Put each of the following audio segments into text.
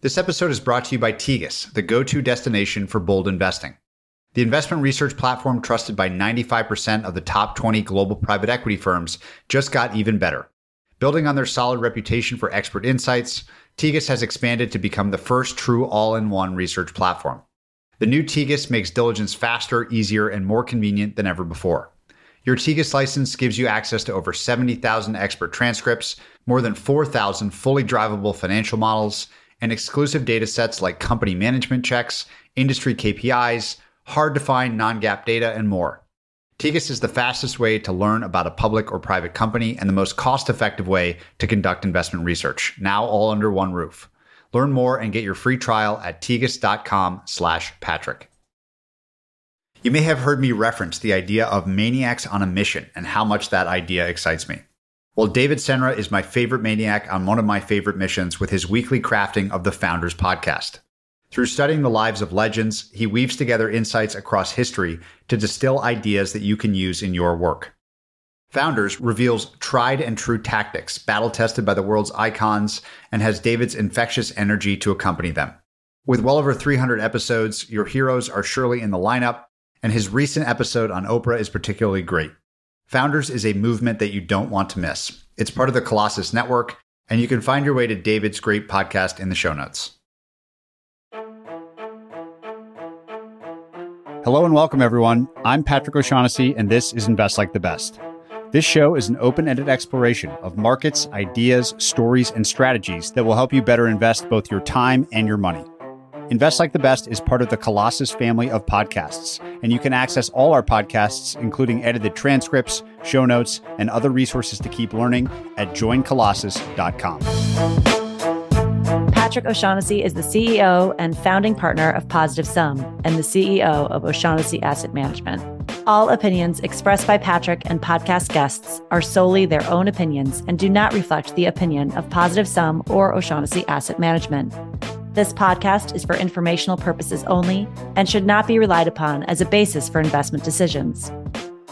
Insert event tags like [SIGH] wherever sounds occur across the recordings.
This episode is brought to you by Tegus, the go to destination for bold investing. The investment research platform trusted by 95% of the top 20 global private equity firms just got even better. Building on their solid reputation for expert insights, Tegus has expanded to become the first true all in one research platform. The new Tegus makes diligence faster, easier, and more convenient than ever before. Your Tegus license gives you access to over 70,000 expert transcripts, more than 4,000 fully drivable financial models, and exclusive data sets like company management checks, industry KPIs, hard to find non GAAP data, and more. Tegus is the fastest way to learn about a public or private company and the most cost effective way to conduct investment research, now all under one roof. Learn more and get your free trial at tegus.com slash Patrick. You may have heard me reference the idea of maniacs on a mission and how much that idea excites me. Well, David Senra is my favorite maniac on one of my favorite missions with his weekly crafting of the Founders podcast. Through studying the lives of legends, he weaves together insights across history to distill ideas that you can use in your work. Founders reveals tried and true tactics, battle tested by the world's icons, and has David's infectious energy to accompany them. With well over 300 episodes, your heroes are surely in the lineup, and his recent episode on Oprah is particularly great. Founders is a movement that you don't want to miss. It's part of the Colossus Network, and you can find your way to David's great podcast in the show notes. Hello and welcome, everyone. I'm Patrick O'Shaughnessy, and this is Invest Like the Best. This show is an open ended exploration of markets, ideas, stories, and strategies that will help you better invest both your time and your money. Invest Like the Best is part of the Colossus family of podcasts, and you can access all our podcasts, including edited transcripts, show notes, and other resources to keep learning at joincolossus.com. Patrick O'Shaughnessy is the CEO and founding partner of Positive Sum and the CEO of O'Shaughnessy Asset Management. All opinions expressed by Patrick and podcast guests are solely their own opinions and do not reflect the opinion of Positive Sum or O'Shaughnessy Asset Management. This podcast is for informational purposes only and should not be relied upon as a basis for investment decisions.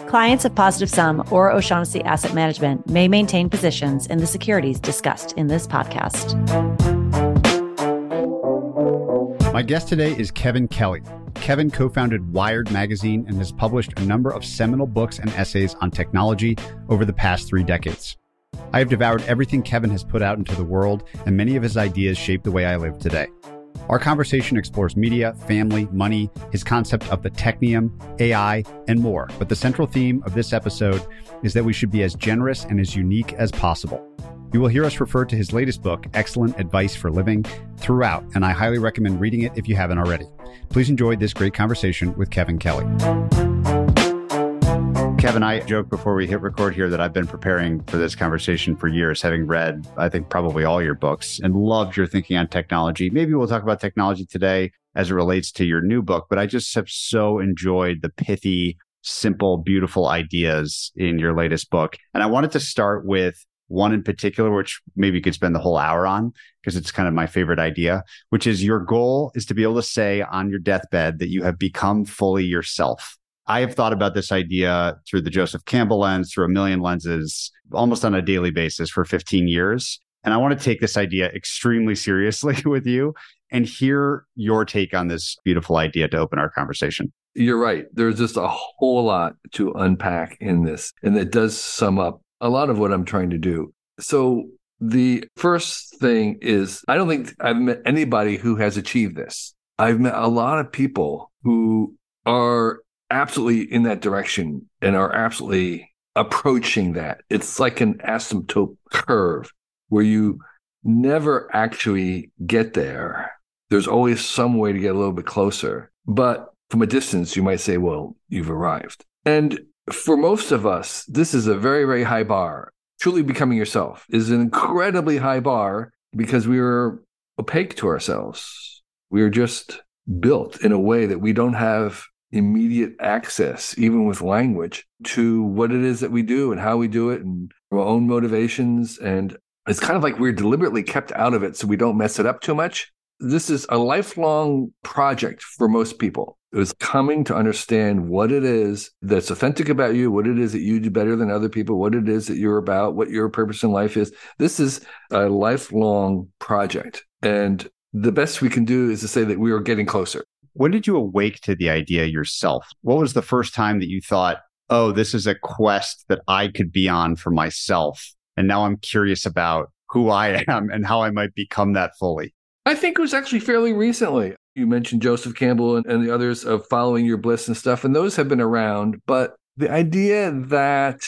Clients of Positive Sum or O'Shaughnessy Asset Management may maintain positions in the securities discussed in this podcast. My guest today is Kevin Kelly. Kevin co founded Wired Magazine and has published a number of seminal books and essays on technology over the past three decades. I have devoured everything Kevin has put out into the world, and many of his ideas shape the way I live today. Our conversation explores media, family, money, his concept of the technium, AI, and more. But the central theme of this episode is that we should be as generous and as unique as possible. You will hear us refer to his latest book, Excellent Advice for Living, throughout, and I highly recommend reading it if you haven't already. Please enjoy this great conversation with Kevin Kelly. Kevin, I joked before we hit record here that I've been preparing for this conversation for years, having read, I think, probably all your books and loved your thinking on technology. Maybe we'll talk about technology today as it relates to your new book, but I just have so enjoyed the pithy, simple, beautiful ideas in your latest book. And I wanted to start with one in particular, which maybe you could spend the whole hour on because it's kind of my favorite idea, which is your goal is to be able to say on your deathbed that you have become fully yourself. I have thought about this idea through the Joseph Campbell lens, through a million lenses, almost on a daily basis for 15 years. And I want to take this idea extremely [LAUGHS] seriously with you and hear your take on this beautiful idea to open our conversation. You're right. There's just a whole lot to unpack in this. And it does sum up a lot of what I'm trying to do. So, the first thing is I don't think I've met anybody who has achieved this. I've met a lot of people who are absolutely in that direction and are absolutely approaching that. It's like an asymptote curve where you never actually get there. There's always some way to get a little bit closer. But from a distance, you might say, well, you've arrived. And for most of us, this is a very, very high bar. Truly becoming yourself is an incredibly high bar because we are opaque to ourselves. We are just built in a way that we don't have immediate access, even with language, to what it is that we do and how we do it and our own motivations. And it's kind of like we're deliberately kept out of it so we don't mess it up too much. This is a lifelong project for most people. It was coming to understand what it is that's authentic about you, what it is that you do better than other people, what it is that you're about, what your purpose in life is. This is a lifelong project. And the best we can do is to say that we are getting closer. When did you awake to the idea yourself? What was the first time that you thought, oh, this is a quest that I could be on for myself? And now I'm curious about who I am and how I might become that fully. I think it was actually fairly recently. You mentioned Joseph Campbell and, and the others of following your bliss and stuff, and those have been around. But the idea that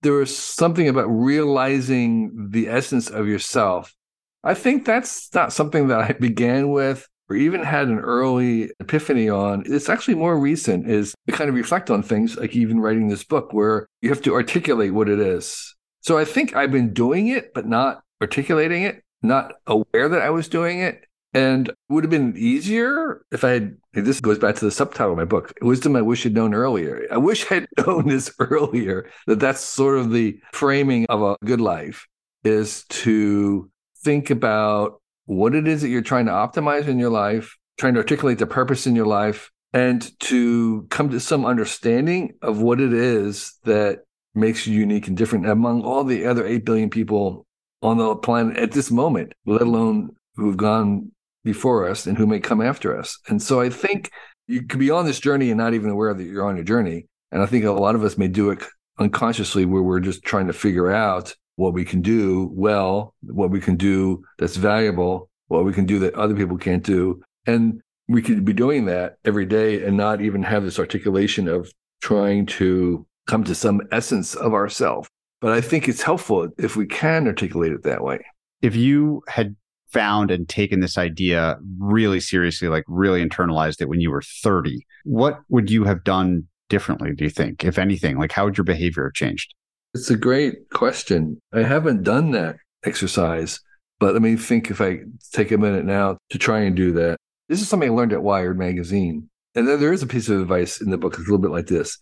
there was something about realizing the essence of yourself, I think that's not something that I [LAUGHS] began with or even had an early epiphany on. It's actually more recent, is to kind of reflect on things, like even writing this book, where you have to articulate what it is. So I think I've been doing it, but not articulating it, not aware that I was doing it. And it would have been easier if I had, this goes back to the subtitle of my book, Wisdom I Wish I'd Known Earlier. I wish I'd [LAUGHS] known this earlier, that that's sort of the framing of a good life is to think about what it is that you're trying to optimize in your life, trying to articulate the purpose in your life, and to come to some understanding of what it is that makes you unique and different among all the other 8 billion people on the planet at this moment, let alone who've gone before us and who may come after us. And so I think you could be on this journey and not even aware that you're on a journey. And I think a lot of us may do it unconsciously where we're just trying to figure out what we can do well, what we can do that's valuable, what we can do that other people can't do. And we could be doing that every day and not even have this articulation of trying to come to some essence of ourself. But I think it's helpful if we can articulate it that way. If you had found and taken this idea really seriously, like really internalized it when you were 30, what would you have done differently, do you think, if anything? Like, how would your behavior have changed? It's a great question. I haven't done that exercise, but let me think if I take a minute now to try and do that. This is something I learned at Wired magazine. And then there is a piece of advice in the book. It's a little bit like this.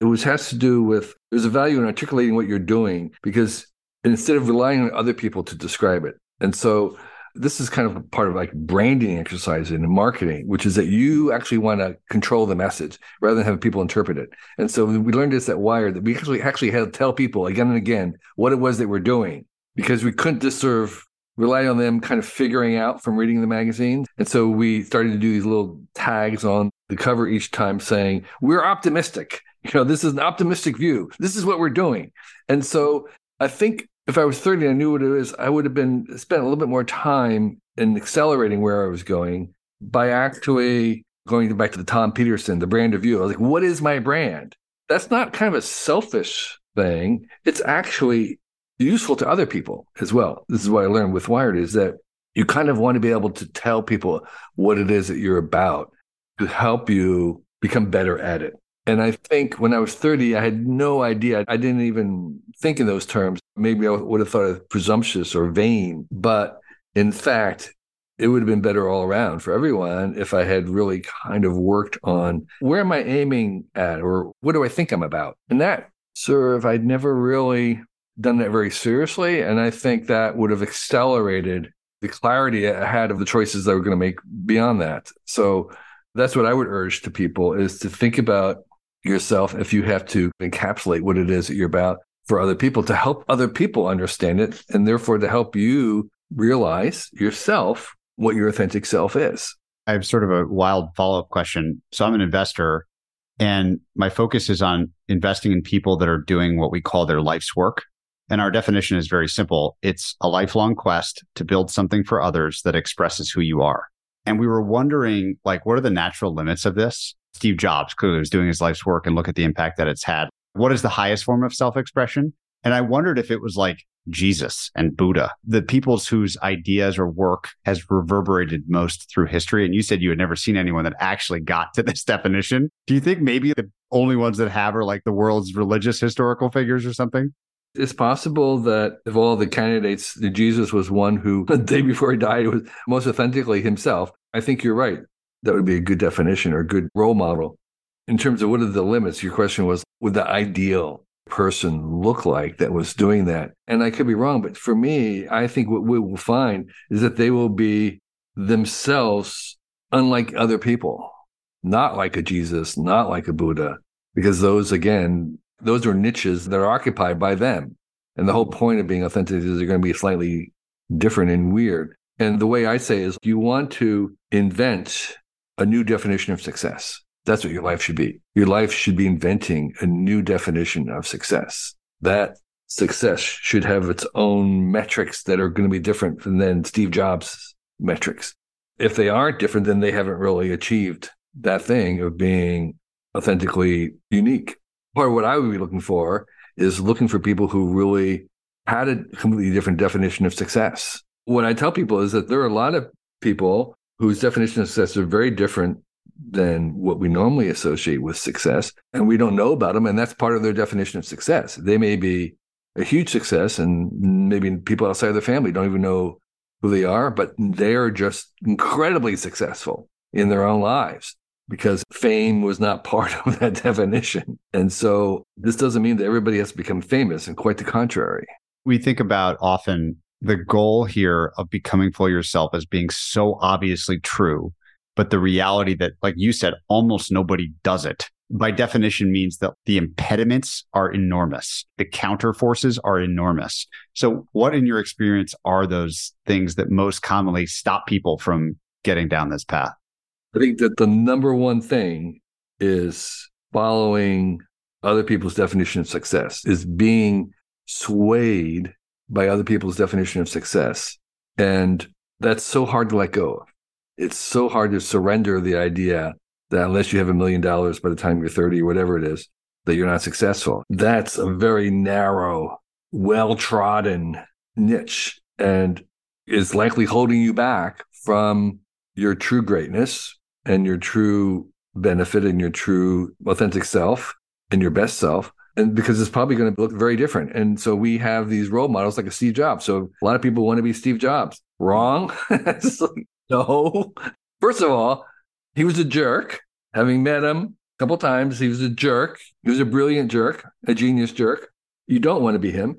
It was has to do with there's a value in articulating what you're doing because instead of relying on other people to describe it. And so this is kind of part of like branding exercise in marketing, which is that you actually want to control the message rather than have people interpret it. And so we learned this at Wired that we actually actually had to tell people again and again what it was that we're doing because we couldn't just sort of rely on them kind of figuring out from reading the magazine. And so we started to do these little tags on the cover each time saying, We're optimistic. You know, this is an optimistic view. This is what we're doing. And so I think if I was 30 and I knew what it was, I would have been spent a little bit more time in accelerating where I was going by actually going back to the Tom Peterson, the brand of you. I was like, what is my brand? That's not kind of a selfish thing. It's actually useful to other people as well. This is what I learned with Wired is that you kind of want to be able to tell people what it is that you're about to help you become better at it. And I think when I was 30, I had no idea. I didn't even think in those terms. Maybe I would have thought of presumptuous or vain. But in fact, it would have been better all around for everyone if I had really kind of worked on where am I aiming at or what do I think I'm about? And that sir, if I'd never really done that very seriously. And I think that would have accelerated the clarity I had of the choices I were going to make beyond that. So that's what I would urge to people is to think about yourself if you have to encapsulate what it is that you're about for other people to help other people understand it and therefore to help you realize yourself what your authentic self is. I have sort of a wild follow up question. So I'm an investor and my focus is on investing in people that are doing what we call their life's work. And our definition is very simple. It's a lifelong quest to build something for others that expresses who you are. And we were wondering, like, what are the natural limits of this? Steve Jobs clearly was doing his life's work and look at the impact that it's had. What is the highest form of self expression? And I wondered if it was like Jesus and Buddha, the peoples whose ideas or work has reverberated most through history. And you said you had never seen anyone that actually got to this [LAUGHS] definition. Do you think maybe the only ones that have are like the world's religious historical figures or something? It's possible that of all the candidates, Jesus was one who, [LAUGHS] the day before he died, was most authentically himself. I think you're right that would be a good definition or a good role model. In terms of what are the limits, your question was would the ideal person look like that was doing that? And I could be wrong, but for me, I think what we will find is that they will be themselves unlike other people, not like a Jesus, not like a Buddha, because those, again, those are niches that are occupied by them. And the whole point of being authentic is they're going to be slightly different and weird. And the way I say is you want to invent a new definition of success. That's what your life should be. Your life should be inventing a new definition of success. That success should have its own metrics that are going to be different than Steve Jobs' metrics. If they aren't different, then they haven't really achieved that thing of being authentically unique. Part of what I would be looking for is looking for people who really had a completely different definition of success. What I tell people is that there are a lot of people whose definition of success are very different than what we normally associate with success. And we don't know about them. And that's part of their definition of success. They may be a huge success, and maybe people outside of the family don't even know who they are, but they are just incredibly successful in their own lives because fame was not [LAUGHS] part of that definition. And so this doesn't mean that everybody has to become famous, and quite the contrary. We think about often the goal here of becoming full yourself as being so obviously true, but the reality that, like you said, almost nobody does it by definition means that the impediments are enormous. The counter forces are enormous. So, what in your experience are those things that most commonly stop people from getting down this path? I think that the number one thing is following other people's definition of success, is being swayed by other people's definition of success. And that's so hard to let go of. It's so hard to surrender the idea that unless you have a million dollars by the time you're 30 or whatever it is, that you're not successful. That's a very narrow, well trodden niche and is likely holding you back from your true greatness and your true benefit and your true authentic self and your best self. And because it's probably going to look very different. And so we have these role models like a Steve Jobs. So a lot of people want to be Steve Jobs. Wrong. [LAUGHS] no. First of all, he was a jerk. Having met him a couple times, he was a jerk. He was a brilliant jerk, a genius jerk. You don't want to be him.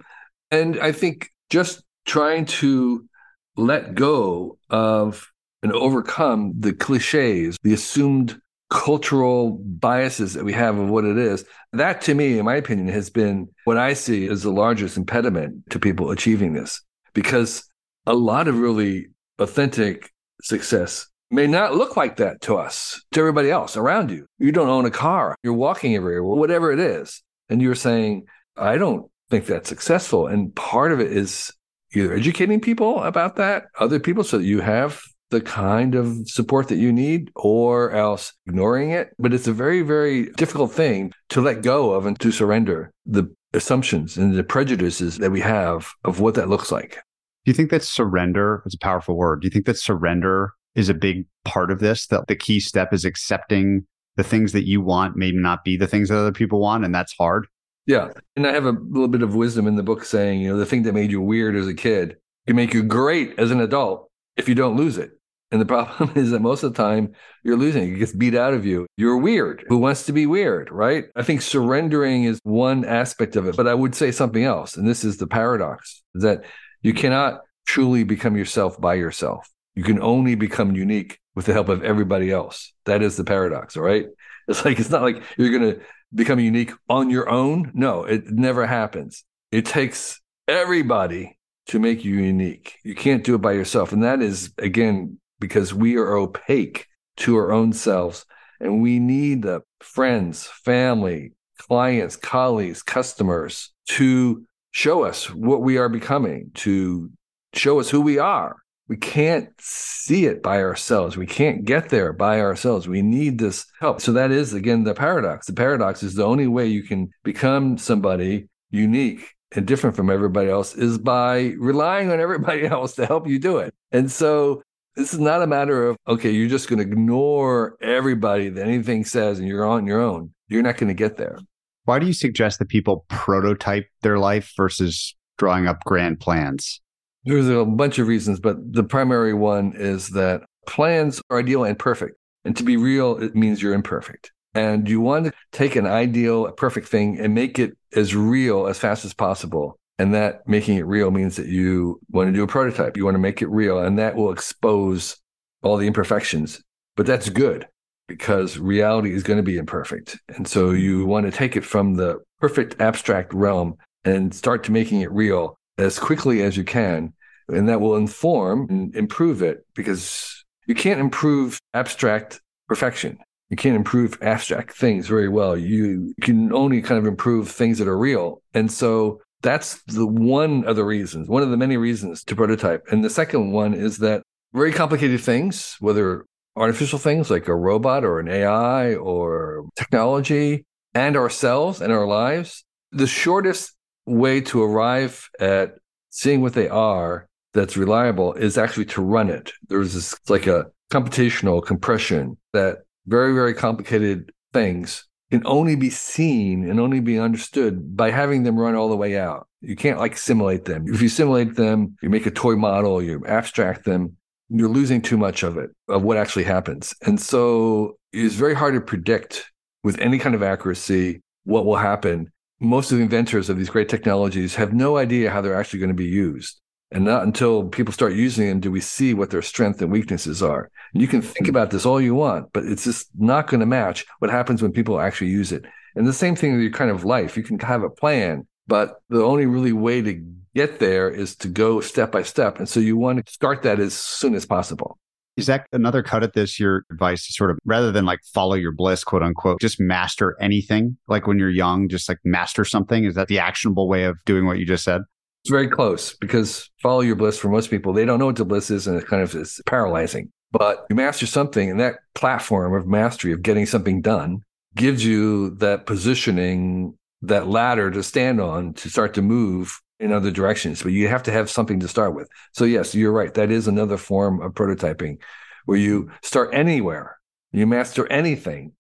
And I think just trying to let go of and overcome the cliches, the assumed cultural biases that we have of what it is. That, to me, in my opinion, has been what I see as the largest impediment to people achieving this. Because a lot of really authentic success may not look like that to us, to everybody else around you. You don't own a car, you're walking everywhere, whatever it is. And you're saying, I don't think that's successful. And part of it is either educating people about that, other people, so that you have the kind of support that you need, or else ignoring it. But it's a very, very difficult thing to let go of and to surrender the assumptions and the prejudices that we have of what that looks like. Do you think that surrender is a powerful word? Do you think that surrender is a big part of this. That the key step is accepting the things that you want may not be the things that other people want, and that's hard. Yeah. And I have a little bit of wisdom in the book saying, you know, the thing that made you weird as a kid can make you great as an adult if you don't lose it. And the problem [LAUGHS] is that most of the time you're losing. It gets beat out of you. You're weird. Who wants to be weird, right? I think surrendering is one aspect of it. But I would say something else. And this is the paradox that you cannot truly become yourself by yourself. You can only become unique with the help of everybody else. That is the paradox, all right? [LAUGHS] It's like, it's not like you're going to become unique on your own. No, it never happens. It takes everybody to make you unique. You can't do it by yourself. And that is, again, because we are opaque to our own selves and we need the friends, family, clients, colleagues, customers to show us what we are becoming, to show us who we are we can't see it by ourselves. We can't get there by ourselves. We need this help. So that is again the paradox. The paradox is the only way you can become somebody unique and different from everybody else is by relying on everybody [LAUGHS] else to help you do it. And so this is not a matter of okay, you're just going to ignore everybody that anything says and you're on your own. You're not going to get there. Why do you suggest that people prototype their life versus drawing up grand plans? There's a bunch of reasons, but the primary one is that plans are ideal and perfect. And to be real, it means you're imperfect. And you want to take an ideal, a perfect thing and make it as real as fast as possible. And that making it real means that you want to do a prototype. You want to make it real, and that will expose all the imperfections. But that's good because reality is going to be imperfect. And so you want to take it from the perfect abstract realm and start to making it real as quickly as you can and that will inform and improve it because you can't improve abstract perfection. You can't improve abstract things very well. You can only kind of improve things that are real. And so that's the one of the reasons, one of the many reasons to prototype. And the second one is that very complicated things, whether artificial things like a robot or an AI or technology and ourselves and our lives, the shortest way to arrive at seeing what they are that's reliable is actually to run it. There's this like a computational compression that very, very complicated things can only be seen and only be understood by having them run all the way out. You can't like simulate them. If you simulate them, you make a toy model, you abstract them, you're losing too much of it, of what actually happens. And so it's very hard to predict with any kind of accuracy what will happen. Most of the inventors of these great technologies have no idea how they're actually going to be used. And not until people start using them do we see what their strengths and weaknesses are. And you can think hmm. about this all you want, but it's just not going to match what happens when people actually use it. And the same thing with your kind of life. You can have a plan, but the only really way to get there is to go step by step. And so you want to start that as soon as possible. Is that another cut at this? Your advice to sort of rather than like follow your bliss, quote unquote, just master anything. Like when you're young, just like master something. Is that the actionable way of doing what you just said? It's very close because follow your bliss for most people, they don't know what the bliss is and it kind of is paralyzing. But you master something and that platform of mastery of getting something done gives you that positioning, that ladder to stand on to start to move in other directions. But you have to have something to start with. So yes, you're right. That is another form of prototyping where you start anywhere, you master anything.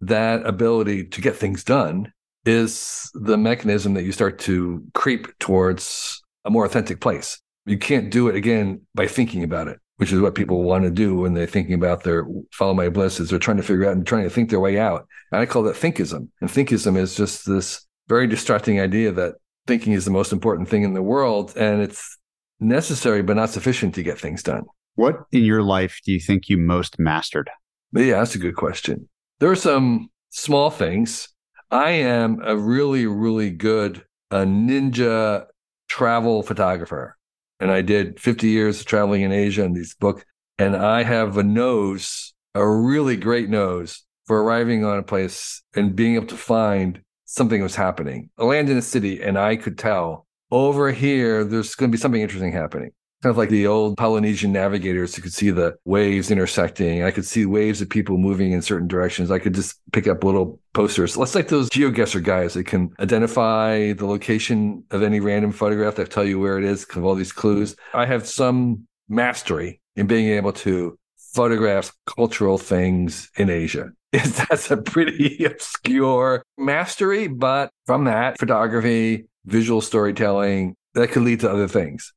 That ability to get things done is the mechanism that you start to creep towards a more authentic place. You can't do it again by thinking about it, which is what people want to do when they're thinking about their follow my bliss is they're trying to figure out and trying to think their way out. And I call that thinkism. And thinkism is just this very distracting idea that thinking is the most important thing in the world and it's necessary but not sufficient to get things done. What in your life do you think you most mastered? Yeah, that's a good question. There are some small things I am a really, really good a ninja travel photographer. And I did 50 years of traveling in Asia in these books. And I have a nose, a really great nose for arriving on a place and being able to find something was happening. I land in a city and I could tell over here, there's going to be something interesting happening kind of like the old Polynesian navigators who could see the waves intersecting. I could see waves of people moving in certain directions. I could just pick up little posters. Let's like those GeoGuessr guys that can identify the location of any random photograph that tell you where it is because of all these clues. I have some mastery in being able to photograph cultural things in Asia. [LAUGHS] That's a pretty [LAUGHS] obscure mastery, but from that, photography, visual storytelling, that could lead to other things.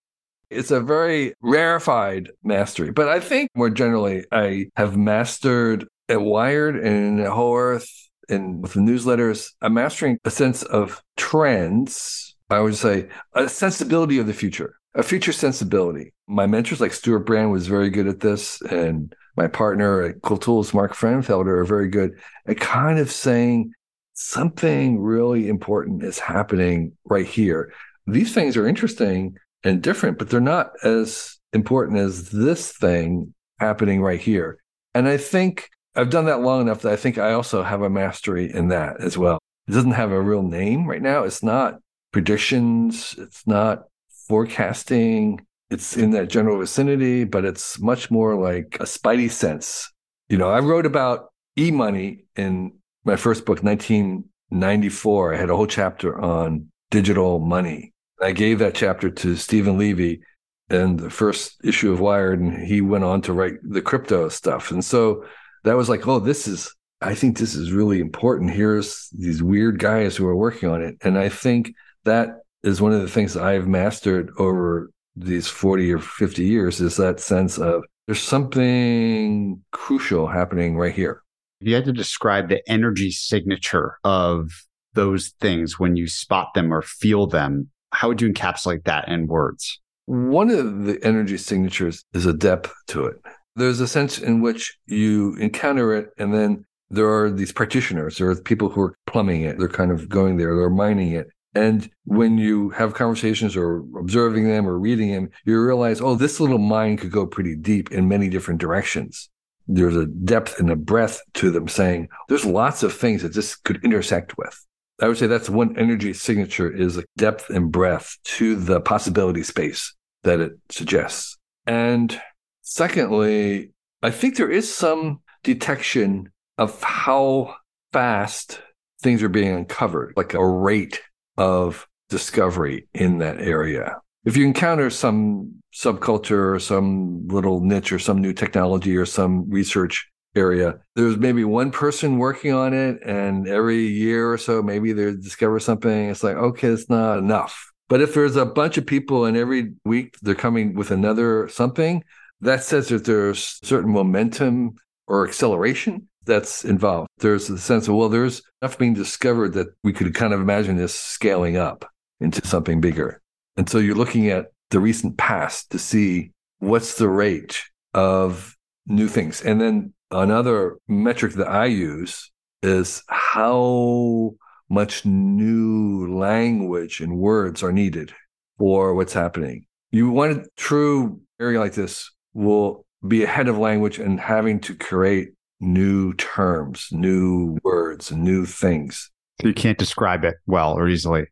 It's a very rarefied mastery. But I think more generally, I have mastered at Wired and at Whole Earth and with the newsletters, I'm mastering a sense of trends. I would say a sensibility of the future, a future sensibility. My mentors like Stewart Brand was very good at this. And my partner at Cool Tools, Mark Frauenfelder, are very good at kind of saying something really important is happening right here. These things are interesting and different, but they're not as important as this thing happening right here. And I think I've done that long enough that I think I also have a mastery in that as well. It doesn't have a real name right now. It's not predictions, it's not forecasting. It's in that general vicinity, but it's much more like a spidey sense. You know, I wrote about e money in my first book, 1994. I had a whole chapter on digital money I gave that chapter to Steven Levy in the first issue of Wired, and he went on to write the crypto stuff. And so that was like, oh, this is, I think this is really important. Here's these weird guys who are working on it. And I think that is one of the things I've mastered over these 40 or 50 years is that sense of there's something crucial happening right here. If you had to describe the energy signature of those things when you spot them or feel them, how would you encapsulate that in words? One of the energy signatures is a depth to it. There's a sense in which you encounter it, and then there are these practitioners, there are people who are plumbing it. They're kind of going there, they're mining it. And when you have conversations or observing them or reading them, you realize, oh, this little mind could go pretty deep in many different directions. There's a depth and a breadth to them saying there's lots of things that this could intersect with. I would say that's one energy signature is a depth and breadth to the possibility space that it suggests. And secondly, I think there is some detection of how fast things are being uncovered, like a rate of discovery in that area. If you encounter some subculture or some little niche or some new technology or some research area, there's maybe one person working on it, and every year or so, maybe they discover something. It's like, okay, it's not enough. But if there's a bunch of people and every week they're coming with another something, that says that there's certain momentum or acceleration that's involved. There's the sense of, well, there's enough being discovered that we could kind of imagine this scaling up into something bigger. And so you're looking at the recent past to see what's the rate of new things. And then another metric that I use is how much new language and words are needed for what's happening. You want a true area like this will be ahead of language and having to create new terms, new words, new things. So you can't describe it well or easily.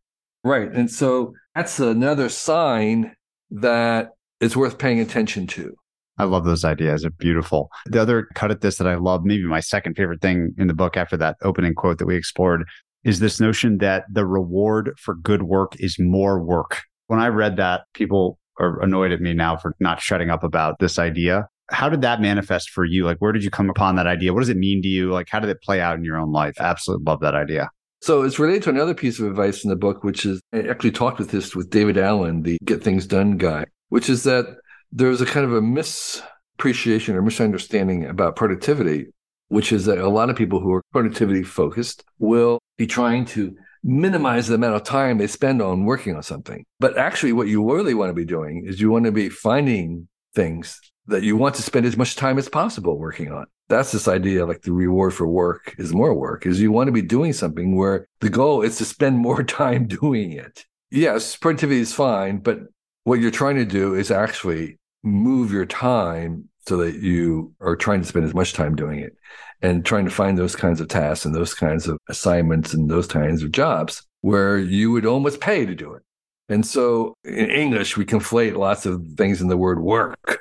Right. And so that's another sign that it's worth paying attention to. I love those ideas. They're beautiful. The other cut at this that I love, maybe my second favorite thing in the book after that opening quote that we explored, is this notion that the reward for good work is more work. When I read that, people are annoyed at me now for not shutting up about this idea. How did that manifest for you? Like, where did you come upon that idea? What does it mean to you? Like, how did it play out in your own life? Absolutely love that idea. So it's related to another piece of advice in the book, which is I actually talked with this with David Allen, the Get Things Done guy, which is that there's a kind of a misappreciation or misunderstanding about productivity, which is that a lot of people who are productivity focused will be trying to minimize the amount of time they spend on working on something. But actually, what you really want to be doing is you want to be finding things that you want to spend as much time as possible working on. That's this idea like the reward for work is more work, is you want to be doing something where the goal is to spend more [LAUGHS] time doing it. Yes, productivity is fine, but what you're trying to do is actually move your time so that you are trying to spend as much time doing it and trying to find those kinds of tasks and those kinds of assignments and those kinds of jobs where you would almost pay to do it. And so in English, we conflate lots of things in the word work.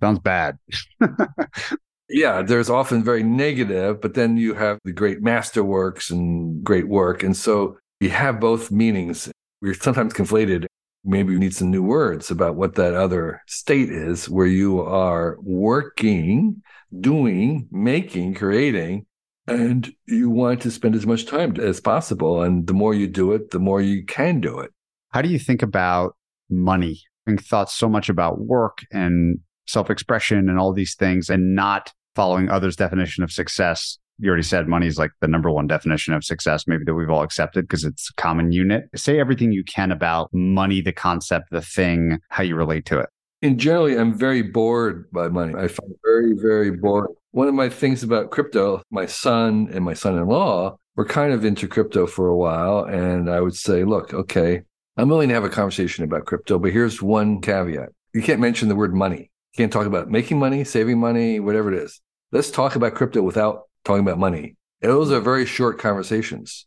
Sounds bad. [LAUGHS] yeah, there's often very negative, but then you have the great masterworks and great work. And so you have both meanings. We're sometimes conflated. Maybe we need some new words about what that other state is where you are working doing, making, creating, and you want to spend as much time as possible. And the more you do it, the more you can do it. How do you think about money? Having thought so much about work and self expression and all these things and not following others' definition of success. You already said money is like the number one definition of success, maybe that we've all accepted because it's a common unit. Say everything you can about money, the concept, the thing, how you relate to it in generally, I'm very bored by money. I find it very, very boring. One of my things about crypto, my son and my son-in-law were kind of into crypto for a while. And I would say, look, okay, I'm willing to have a conversation about crypto, but here's one caveat. You can't mention the word money. You can't talk about making money, saving money, whatever it is. Let's talk about crypto without talking about money. those are mm-hmm. very short conversations.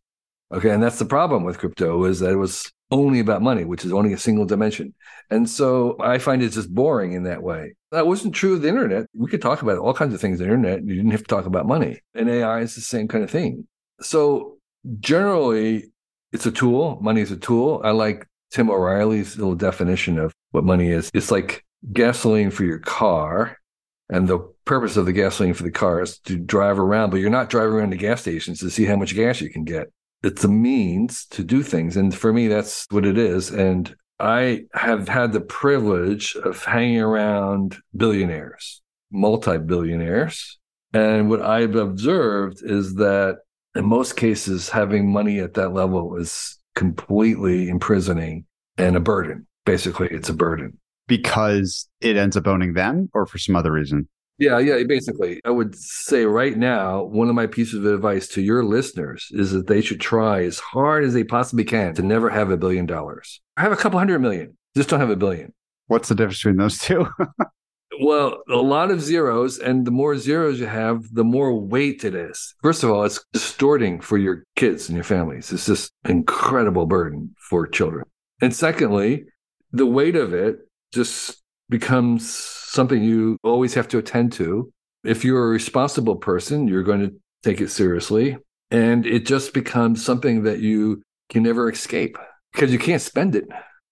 Okay. And that's the problem with crypto is that it was only about money, which is only a single dimension. And so I find it just boring in that way. That wasn't true of the internet. We could talk about all kinds of things on the internet. You didn't have to talk about money. And AI is the same kind of thing. So generally, it's a tool. Money is a tool. I like Tim O'Reilly's little definition of what money is. It's like gasoline for your car. And the purpose of the gasoline for the car is to drive around, but you're not driving around the gas stations to see how much gas you can get it's a means to do things. And for me, that's what it is. And I have had the privilege of hanging around billionaires, multi billionaires. And what I've observed is that in most cases, having money at that level is completely imprisoning and a burden. Basically, it's a burden. Because it ends up owning them or for some other reason? Yeah, yeah, basically. I would say right now, one of my pieces of advice to your listeners is that they should try as hard as they possibly can to never have a billion dollars. I have a couple hundred million, just don't have a billion. What's the difference between those two? [LAUGHS] well, a lot of zeros, and the more zeros you have, the more weight it is. First of all, it's distorting for your kids and your families. It's just incredible burden for children. And secondly, the weight of it just becomes something you always have to attend to. If you're a responsible person, you're going to take it seriously. And it just becomes something that you can never escape because you can't spend it.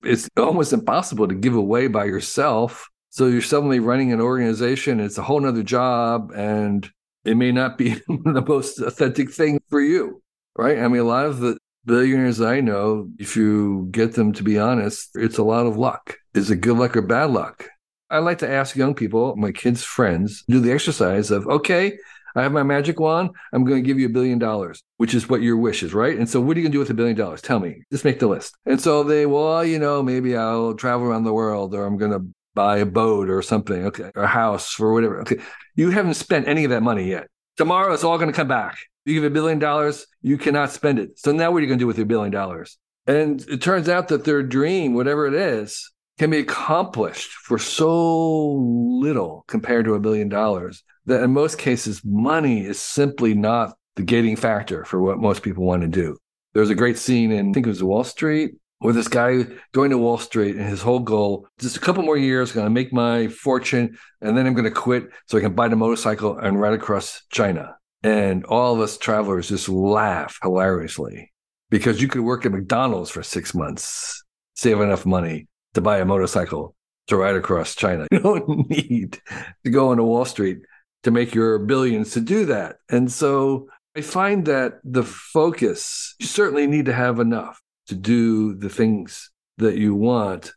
It's almost impossible to give away by yourself. So you're suddenly running an organization, it's a whole nother job, and it may not be [LAUGHS] the most authentic thing for you. Right. I mean, a lot of the billionaires I know, if you get them to be honest, it's a lot of luck. Is it good luck or bad luck? I like to ask young people, my kids' friends, do the exercise of, okay, I have my magic wand. I'm going to give you a billion dollars, which is what your wish is, right? And so, what are you going to do with a billion dollars? Tell me. Just make the list. And so they, well, you know, maybe I'll travel around the world, or I'm going to buy a boat or something, okay, or a house or whatever. Okay, you haven't spent any of that money yet. Tomorrow, it's all going to come back. You give a billion dollars, you cannot spend it. So now, what are you going to do with your billion dollars? And it turns out that their dream, whatever it is, can be accomplished for so little compared to a billion dollars that in most cases, money is simply not the gating factor for what most people want to do. There's a great scene in, I think it was Wall Street, where this guy going to Wall Street and his whole goal, just a couple more years, going to make my fortune, and then I'm going to quit so I can buy the motorcycle and ride across China. And all of us travelers just laugh hilariously because you could work at McDonald's for six months, save enough money to buy a motorcycle to ride across China. [LAUGHS] You don't need to go into Wall Street to make your billions to do that. And so I find that the focus, you certainly need to have enough to do the things that you want.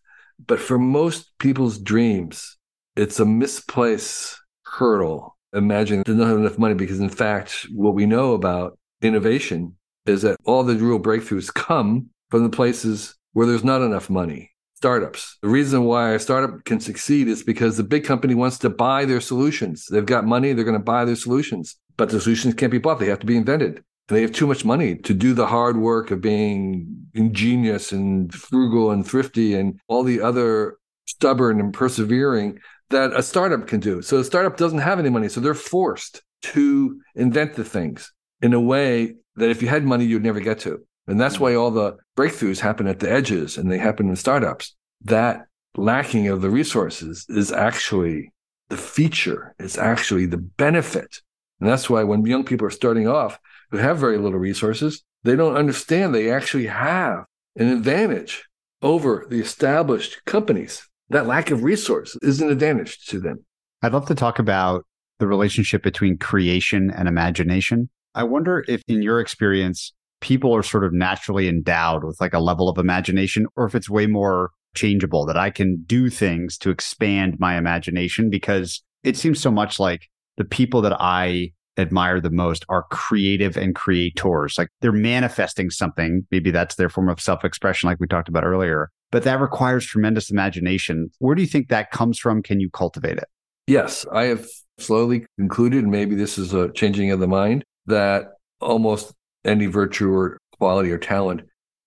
But for most people's dreams, it's a misplaced hurdle. Imagine they don't have enough money because, in fact, what we know about innovation is that all the real breakthroughs come from the places where there's not enough money startups. The reason why a startup can succeed is because the big company wants to buy their solutions. They've got money, they're going to buy their solutions, but the solutions can't be bought. They have to be invented. And they have too much money to do the hard work of being ingenious and frugal and thrifty and all the other stubborn and persevering that a startup can do. So a startup doesn't have any money. So they're forced to invent the things in a way that if you had money, you'd never get to. And that's hmm. why all the breakthroughs happen at the edges and they happen in startups. That lacking of the resources is actually the feature, it's actually the benefit. And that's why when young people are starting off who have very little resources, they don't understand they actually have an advantage over the established companies. That lack of resource is an advantage to them. I'd love to talk about the relationship between creation and imagination. I wonder if, in your experience, people are sort of naturally endowed with like a level of imagination or if it's way more changeable that I can do things to expand my imagination because it seems so much like the people that I admire the most are creative and creators. Like they're manifesting something. Maybe that's their form of self expression, like we talked about earlier, but that requires tremendous imagination. Where do you think that comes from? Can you cultivate it? Yes, I have slowly concluded, maybe this is a changing of the mind, that almost any virtue or quality or talent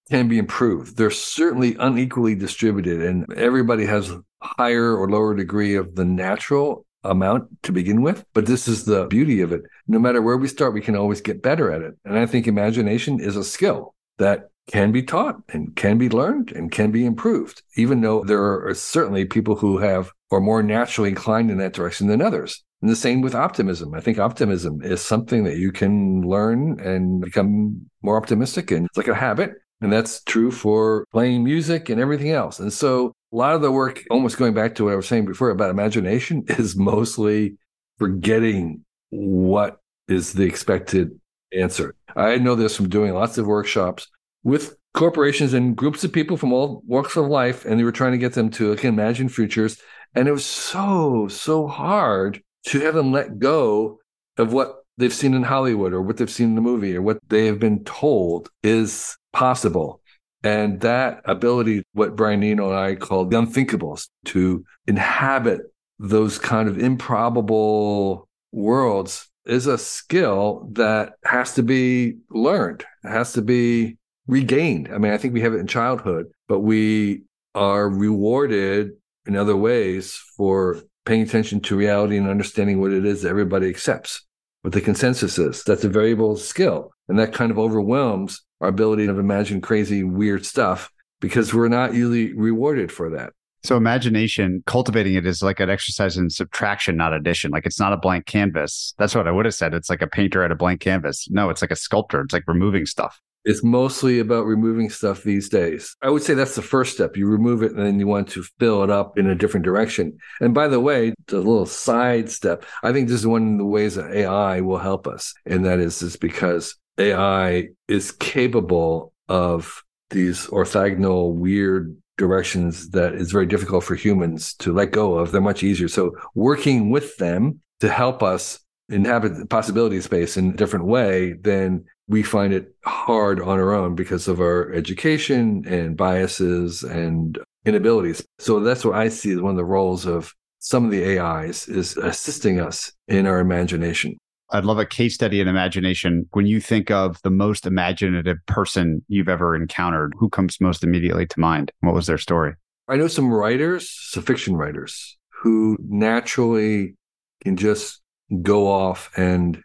can be improved. They're certainly unequally distributed, and everybody has higher or lower degree of the natural amount to begin with. But this is the beauty of it. No matter where we start, we can always get better at it. And I think imagination is a skill that can be taught and can be learned and can be improved, even though there are certainly people who have are more naturally inclined in that direction than others. And the same with optimism. I think optimism is something that you can learn and become more optimistic. And it's like a habit. And that's true for playing music and everything else. And so a lot of the work, almost going back to what I was saying before about imagination, [LAUGHS] is mostly forgetting what is the expected answer. I know this from doing lots of workshops with corporations and groups of people from all walks of life, and they were trying to get them to like, imagine futures. And it was so, so hard to have them let go of what they've seen in Hollywood or what they've seen in the movie or what they have been told is possible. And that ability, what Brian Eno and I call the unthinkables, to inhabit those kind of improbable worlds is a skill that has to be learned, it has to be regained. I mean, I think we have it in childhood, but we are rewarded in other ways for paying attention to reality and understanding what it is that everybody accepts, what the consensus is. That's a variable skill. And that kind of overwhelms our ability to imagine crazy, weird stuff because we're not usually rewarded for that. So imagination, cultivating it is like an exercise in subtraction, not addition. Like it's not a blank canvas. That's what I would have said. It's like a painter at a blank canvas. No, it's like a sculptor. It's like removing stuff. It's mostly about removing stuff these days. I would say that's the first step. You remove it and then you want to fill it up in a different direction. And by the way, the little side step, I think this is one of the ways that AI will help us. And that is, is because AI is capable of these orthogonal, weird directions that is very difficult for humans to let go of. They're much easier. So working with them to help us inhabit the possibility space in a different way, then we find it hard on our own because of our education and biases and inabilities. So that's what I see as one of the roles of some of the AIs is assisting us in our imagination. I'd love a case study in imagination. When you think of the most imaginative person you've ever encountered, who comes most immediately to mind? What was their story? I know some writers, some fiction writers, who naturally can just go off and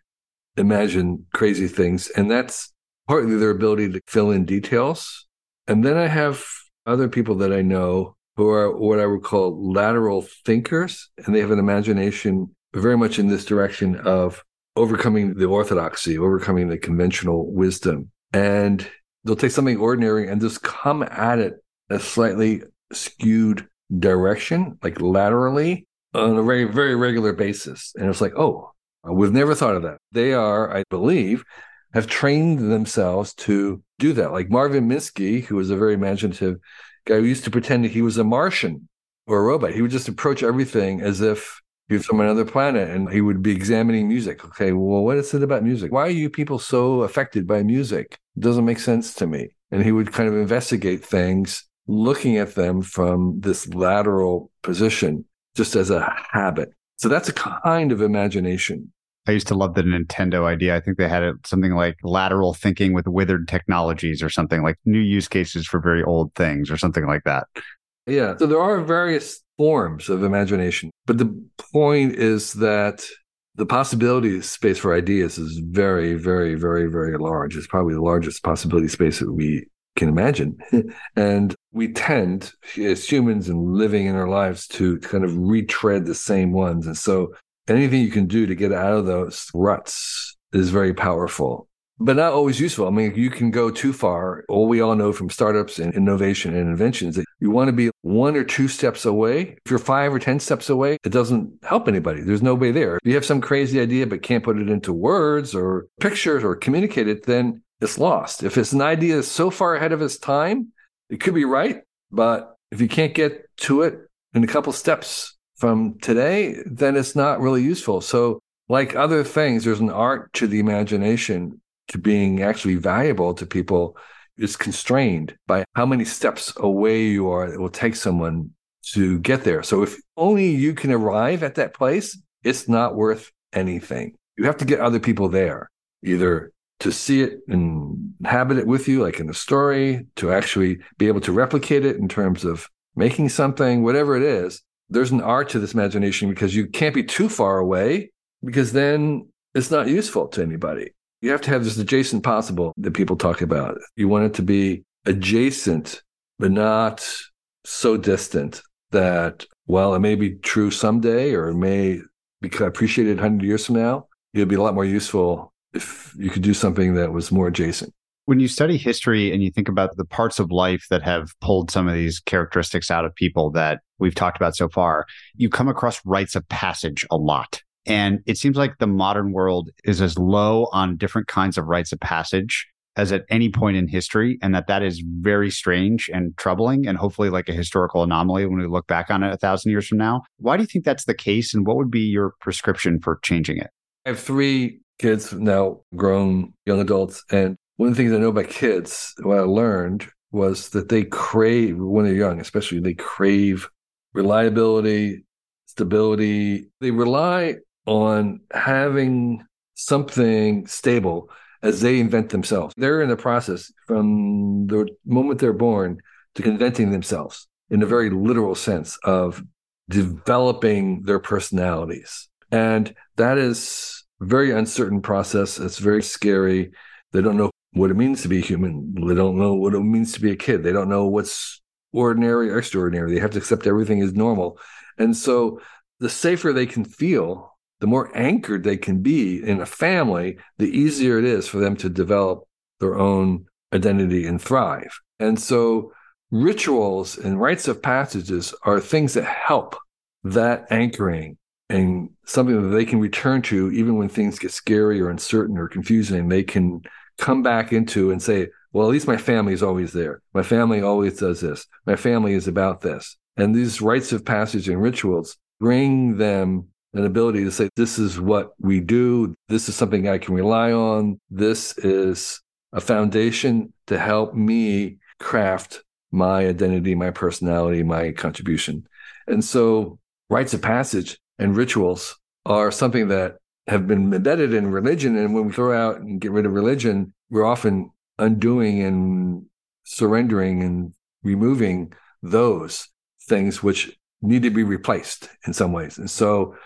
imagine crazy things. And that's partly their ability to fill in details. And then I have other people that I know who are what I would call lateral thinkers, and they have an imagination very much in this direction of overcoming the orthodoxy, overcoming the conventional wisdom. And they'll take something ordinary and just come at it a slightly skewed direction, like laterally on a very, very regular basis. And it's like, oh, we've never thought of that. They are, I believe, have trained themselves to do that. Like Marvin Minsky, who was a very imaginative guy who used to pretend that he was a Martian or a robot. He would just approach everything as if he was from another planet and he would be examining music. Okay, well, what is it about music? Why are you people so affected by music? It doesn't make sense to me. And he would kind of investigate things, looking at them from this lateral position, just as a habit. So that's a kind of imagination. I used to love the Nintendo idea. I think they had something like lateral thinking with withered technologies or something like new use cases for very old things or something like that. Yeah. So there are various forms of imagination. But the point is that the possibility space for ideas is very, very, very, very large. It's probably the largest possibility space that we can imagine. [LAUGHS] and we tend, as humans and living in our lives, to kind of retread the same ones. And so anything you can do to get out of those ruts is very powerful but not always useful. I mean, you can go too far. All we all know from startups and innovation and inventions that you want to be one or two steps away. If you're five or 10 steps away, it doesn't help anybody. There's nobody there. If you have some crazy idea, but can't put it into words or pictures or communicate it, then it's lost. If it's an idea so far ahead of its time, it could be right. But if you can't get to it in a couple steps from today, then it's not really useful. So like other things, there's an art to the imagination to being actually valuable to people is constrained by how many steps away you are it will take someone to get there. So if only you can arrive at that place, it's not worth anything. You have to get other people there, either to see it and inhabit it with you, like in a story, to actually be able to replicate it in terms of making something, whatever it is. There's an art to this imagination because you can't be too far away because then it's not useful to anybody. You have to have this adjacent possible that people talk about. You want it to be adjacent, but not so distant that, well, it may be true someday or it may be appreciated 100 years from now. It would be a lot more useful if you could do something that was more adjacent. When you study history and you think about the parts of life that have pulled some of these characteristics out of people that we've talked about so far, you come across rites of passage a lot. And it seems like the modern world is as low on different kinds of rites of passage as at any point in history and that that is very strange and troubling and hopefully like a historical anomaly when we look back on it a thousand years from now why do you think that's the case and what would be your prescription for changing it i have three kids now grown young adults and one of the things i know about kids what i learned was that they crave when they're young especially they crave reliability stability. They rely on having something stable as they invent themselves. They're in the process from the moment they're born to inventing themselves in a very literal sense of developing their personalities. And that is a very uncertain process. It's very scary. They don't know what it means to be human. They don't know what it means to be a kid. They don't know what's ordinary or extraordinary. They have to accept everything as normal. And so the safer they can feel, the more anchored they can be in a family, the easier it is for them to develop their own identity and thrive. And so rituals and rites of passages are things that help that anchoring and something that they can return to even when things get scary or uncertain or confusing. They can come back into and say, well, at least my family is always there. My family always does this. My family is about this. And these rites of passage and rituals bring them an ability to say, this is what we do. This is something I can rely on. This is a foundation to help me craft my identity, my personality, my contribution. And so rites of passage and rituals are something that have been embedded in religion. And when we throw out and get rid of religion, we're often undoing and surrendering and removing those things which need to be replaced in some ways. And so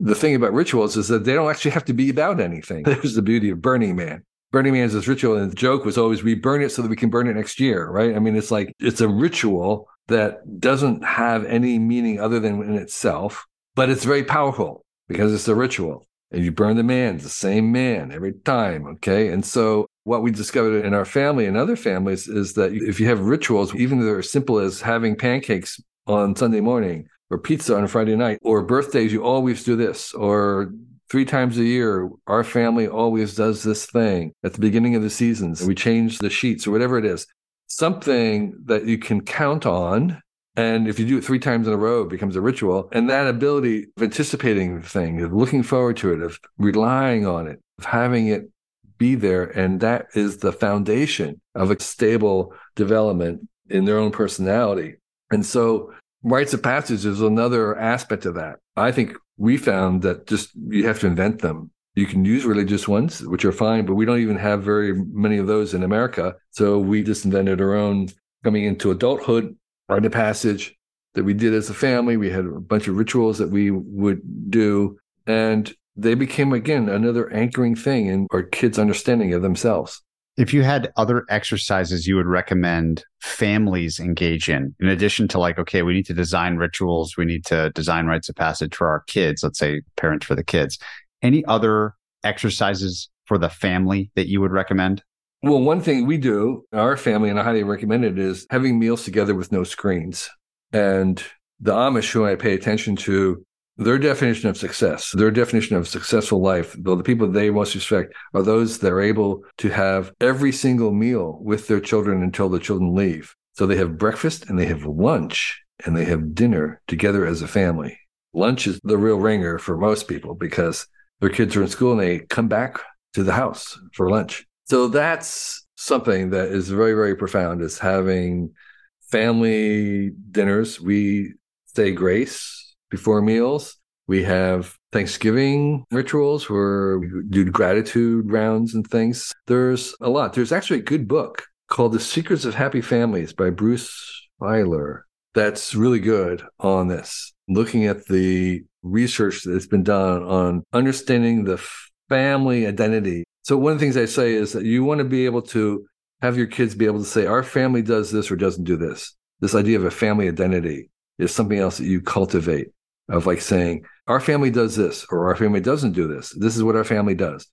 the thing about rituals is that they don't actually have to be about anything. [LAUGHS] There's the beauty of Burning Man. Burning Man is this ritual, and the joke was always we burn it so that we can burn it next year, right? I mean, it's like it's a ritual that doesn't have any meaning other than in itself, but it's very powerful because it's a ritual. And you burn the man, the same man every time. Okay. And so what we discovered in our family and other families is that if you have rituals, even though they're as simple as having pancakes on Sunday morning or pizza on Friday night or birthdays, you always do this or three times a year, our family always does this thing at the beginning of the seasons. We change the sheets or whatever it is. Something that you can count on. And if you do it three times in a row, it becomes a ritual. And that ability of anticipating the thing, of looking forward to it, of relying on it, of having it be there. And that is the foundation of a stable development in their own personality. And so rites of passage is another aspect of that. I think we found that just you have to invent them. You can use religious ones, which are fine, but we don't even have very many of those in America. So we just invented our own coming into adulthood, rite of passage that we did as a family. We had a bunch of rituals that we would do. And they became, again, another anchoring thing in our kids' understanding of themselves. If you had other exercises you would recommend families engage in, in addition to like, okay, we need to design rituals, we need to design rites of passage for our kids, let's say parents for the kids, any other exercises for the family that you would recommend? Well, one thing we do, our family, and I highly recommend it, is having meals together with no screens. And the Amish, who I pay attention to, their definition of success, their definition of successful life, though the people they most respect are those that are able to have every single meal with their children until the children leave. So they have breakfast and they have lunch and they have dinner together as a family. Lunch is the real ringer for most people because their kids are in school and they come back to the house for lunch. So that's something that is very, very profound is having family dinners. We say grace before meals. We have Thanksgiving rituals where we do gratitude rounds and things. There's a lot. There's actually a good book called The Secrets of Happy Families by Bruce Feiler that's really good on this, looking at the research that's been done on understanding the family identity. So, one of the things I say is that you want to be able to have your kids be able to say, Our family does this or doesn't do this. This idea of a family identity is something else that you cultivate of like saying, our family does this or our family doesn't do this. This is what our family does.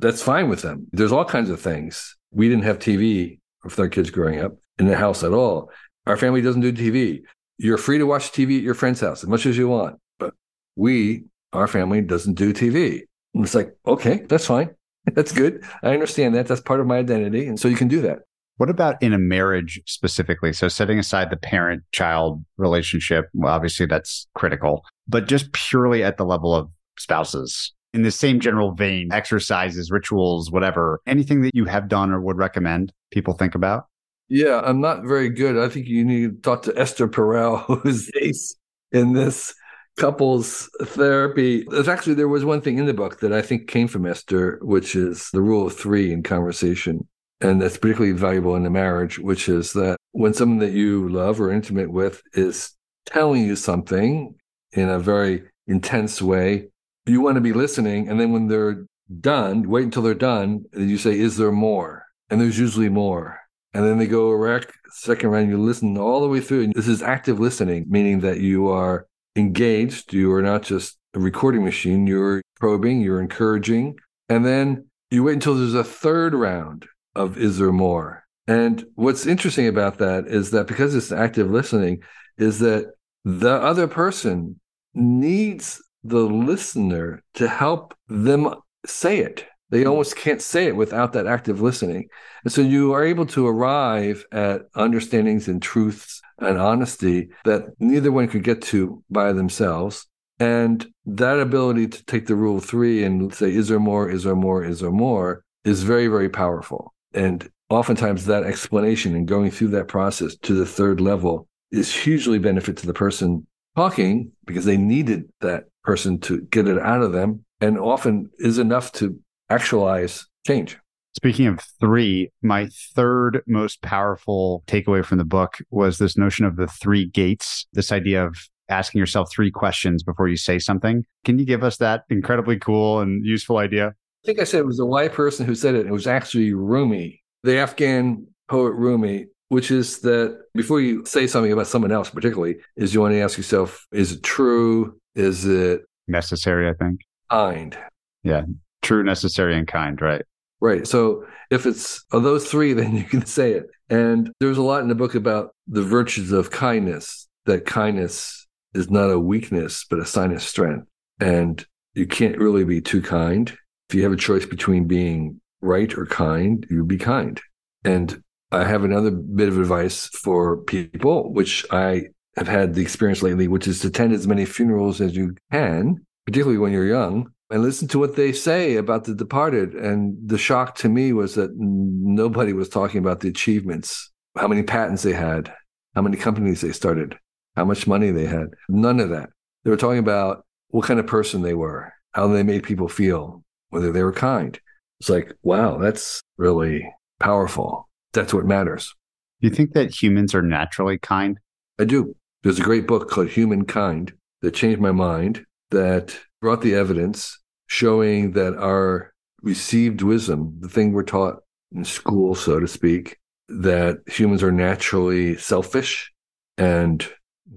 That's fine with them. There's all kinds of things. We didn't have TV with our kids growing up in the house at all. Our family doesn't do TV. You're free to watch TV at your friend's house as much as you want. But we, our family, doesn't do TV. And it's like, okay, that's fine. [LAUGHS] That's good. I understand that. That's part of my identity. And so you can do that. What about in a marriage specifically? So, setting aside the parent child relationship, well, obviously that's critical, but just purely at the level of spouses, in the same general vein, exercises, rituals, whatever, anything that you have done or would recommend people think about? Yeah, I'm not very good. I think you need to talk to Esther Perel, [LAUGHS] who's ace in this, couples therapy. There's actually there was one thing in the book that I think came from Esther, which is the rule of three in conversation. And that's particularly valuable in a marriage, which is that when someone that you love or intimate with is telling you something in a very intense way, you want to be listening. And then when they're done, wait until they're done, and you say, Is there more? And there's usually more. And then they go a second round, you listen all the way through. And this is active listening, meaning that you are engaged. You are not just a recording machine. You're probing, you're encouraging. And then you wait until there's a third round of is there more? And what's interesting about that is that because it's active listening, is that the other person needs the listener to help them say it. They hmm. almost can't say it without that active listening. And so you are able to arrive at understandings and truths and honesty that neither one could get to by themselves. And that ability to take the rule three and say, is there more, is there more, is there more, is very, very powerful. And oftentimes that explanation and going through that process to the third level is hugely benefit to the person talking because they needed that person to get it out of them and often is enough to actualize change. Speaking of three, my third most powerful takeaway from the book was this notion of the three gates, this idea of asking yourself three questions before you say something. Can you give us that incredibly cool and useful idea? I think I said it was a white person who said it. It was actually Rumi, the Afghan poet Rumi, which is that before you say something about someone else, particularly, is you want to ask yourself, is it true? Is it necessary? I think kind. Yeah, true, necessary, and kind, right? Right. So if it's of those three, [LAUGHS] then you can say it. And there's a lot in the book about the virtues of kindness, that kindness is not a weakness, but a sign of strength. And you can't really be too kind. If you have a choice between being right or kind, you be kind. And I have another bit of advice for people, which I have had the experience lately, which is to attend as many funerals as you can, particularly when you're young, and listen to what they say about the departed. And the shock to me was that nobody was talking about the achievements, how many patents they had, how many companies they started, how much money they had. None of that. They were talking about what kind of person they were, how they made people feel, whether they were kind. It's like, wow, that's really powerful. That's what matters. Do you think that humans are naturally kind? I do. There's a great book called Humankind that changed my mind, that brought the evidence showing that our received wisdom, the thing we're taught in school, so to speak, that humans are naturally selfish and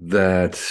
that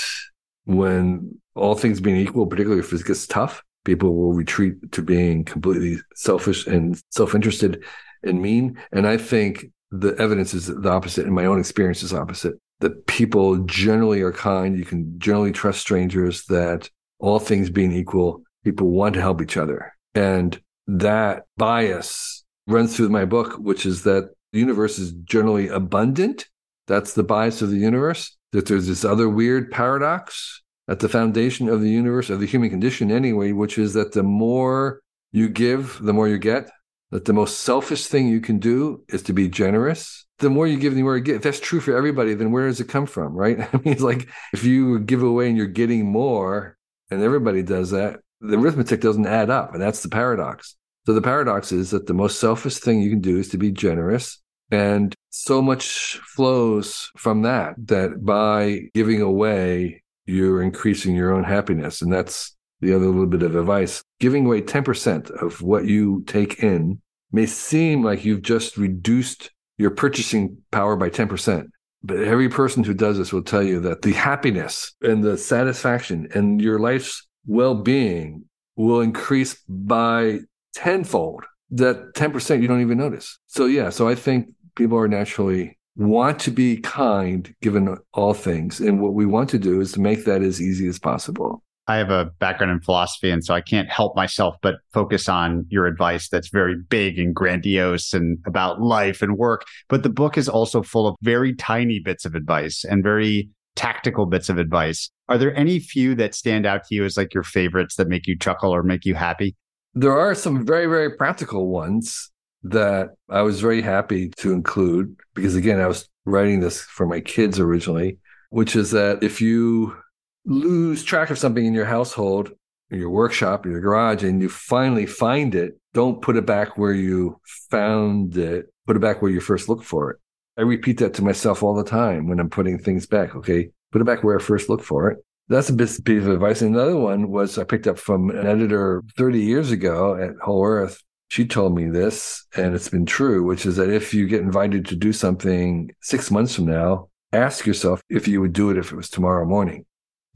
when all things being equal, particularly if it gets tough, people will retreat to being completely selfish and self interested and mean. And I think the evidence is the opposite, and my own experience is opposite. That people generally are kind. You can generally trust strangers. That all things being equal, people want to help each other. And that bias runs through my book, which is that the universe is generally abundant. That's the bias of the universe. That there's this other weird paradox at the foundation of the universe, of the human condition anyway, which is that the more you give, the more you get. That the most selfish thing you can do is to be generous. The more you give, the more you get. If that's true for everybody, then where does it come from, right? [LAUGHS] I mean, it's like if you give away and you're getting more, and everybody does that, the arithmetic doesn't add up. And that's the paradox. So the paradox is that the most selfish thing you can do is to be generous. And so much flows from that, that by giving away, you're increasing your own happiness. And that's the other little bit of advice. Giving away 10% of what you take in may seem like you've just reduced your purchasing power by 10%. But every person who does this will tell you that the happiness and the satisfaction and your life's well being will increase by tenfold. That 10% you don't even notice. So, yeah, so I think people are naturally want to be kind given all things. And what we want to do is to make that as easy as possible. I have a background in philosophy, and so I can't help myself but focus on your advice that's very big and grandiose and about life and work. But the book is also full of very tiny bits of advice and very tactical bits of advice. Are there any few that stand out to you as like your favorites that make you chuckle or make you happy? There are some very, very practical ones that I was very happy to include because, again, I was writing this for my kids originally, which is that if you lose track of something in your household, your workshop, your garage, and you finally find it, don't put it back where you found it. Put it back where you first looked for it. I repeat that to myself all the time when I'm putting things back. Okay, put it back where I first looked for it. That's a bit of advice. Another one was I picked up from an editor 30 years ago at Whole Earth. She told me this, and it's been true, which is that if you get invited to do something six months from now, ask yourself if you would do it if it was tomorrow morning.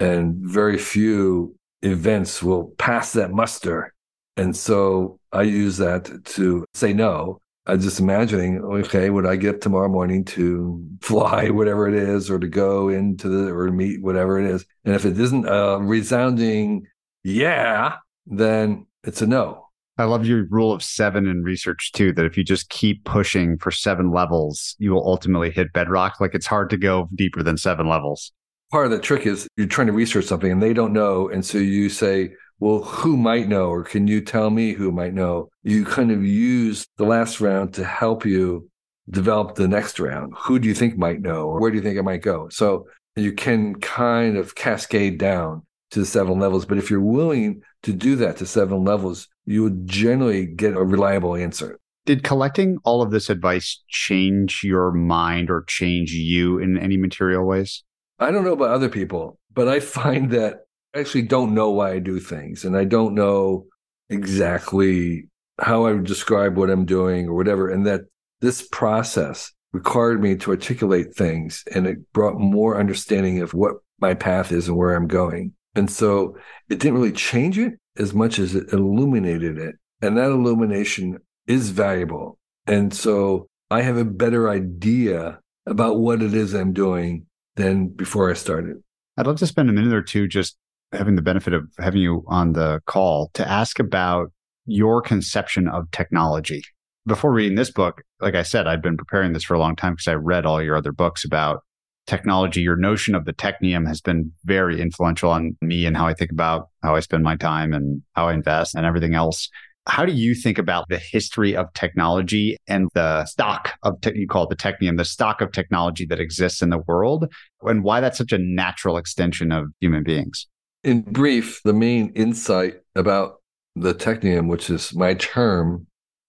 And very few events will pass that muster. And so I use that to say no. I'm just imagining, okay, would I get up tomorrow morning to [LAUGHS] fly whatever it is, or to go into the or meet whatever it is? And if it isn't a resounding yeah, then it's a no. I love your rule of seven in research too, that if you just keep pushing for seven levels, you will ultimately hit bedrock. Like it's hard to go deeper than seven levels. Part of the trick is you're trying to research something and they don't know. And so you say, well, who might know? Or can you tell me who might know? You kind of use the last round to help you develop the next round. Who do you think might know? Or where do you think it might go? So you can kind of cascade down to the seven levels. But if you're willing to do that to seven levels, you would generally get a reliable answer. Did collecting all of this advice change your mind or change you in any material ways? I don't know about other people, but I find that I actually don't know why I do things and I don't know exactly how I describe what I'm doing or whatever. And that this process required me to articulate things and it brought more understanding of what my path is and where I'm going. And so it didn't really change it as much as it illuminated it. And that illumination is valuable. And so I have a better idea about what it is I'm doing than before I started. I'd love to spend a minute or two just having the benefit of having you on the call to ask about your conception of technology. Before reading this book, like I said, I'd been preparing this for a long time because I read all your other books about technology. Your notion of the technium has been very influential on me and how I think about how I spend my time and how I invest and everything else. How do you think about the history of technology and the stock of te- you call it the technium, the stock of technology that exists in the world, and why that's such a natural extension of human beings? In brief, the main insight about the technium, which is my term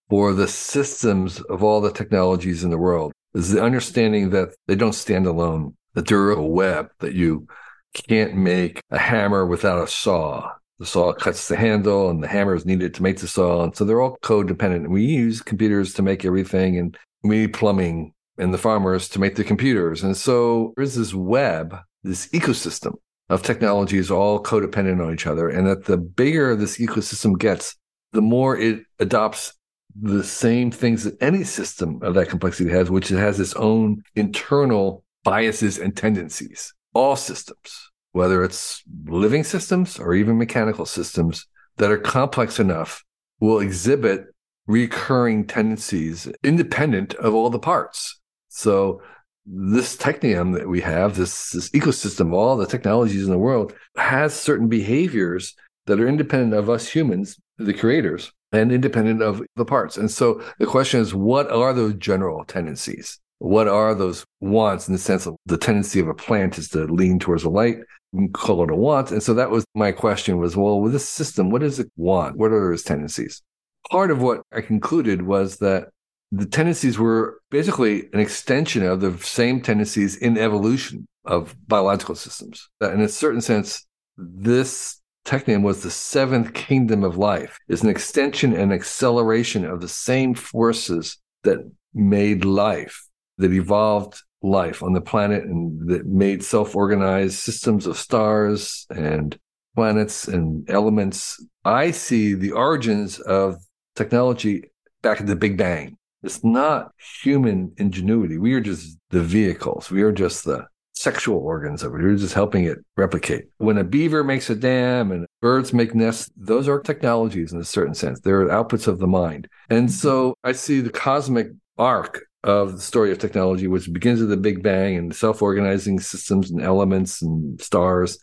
for the systems of all the technologies in the world, is the understanding that they don't stand alone, that they're a web, that you can't make a hammer without a saw. The saw cuts the handle and the hammer is needed to make the saw. And so they're all codependent. We use computers to make everything and we need plumbing and the farmers to make the computers. And so there's this web, this ecosystem of technologies all codependent on each other. And that the bigger this ecosystem gets, the more it adopts the same things that any system of that complexity has, which it has its own internal biases and tendencies. All systems, whether it's living systems or even mechanical systems that are complex enough, will exhibit recurring tendencies independent of all the parts. So this technium that we have, this, this ecosystem, all the technologies in the world has certain behaviors that are independent of us humans, the creators, and independent of the parts. And so the question is, what are those general tendencies? What are those wants in the sense of the tendency of a plant is to lean towards the light? We call it a want. And so that was my question was, well, with this system, what does it want? What are its tendencies? Part of what I concluded was that the tendencies were basically an extension of the same tendencies in evolution of biological systems. In a certain sense, this Technium was the seventh kingdom of life, is an extension and acceleration of the same forces that made life, that evolved life on the planet and that made self organized systems of stars and planets and elements. I see the origins of technology back at the Big Bang. It's not human ingenuity. We are just the vehicles. We are just the sexual organs of it. We're just helping it replicate. When a beaver makes a dam and birds make nests, those are technologies in a certain sense. They're outputs of the mind. And so I see the cosmic arc of the story of technology, which begins with the Big Bang and self organizing systems and elements and stars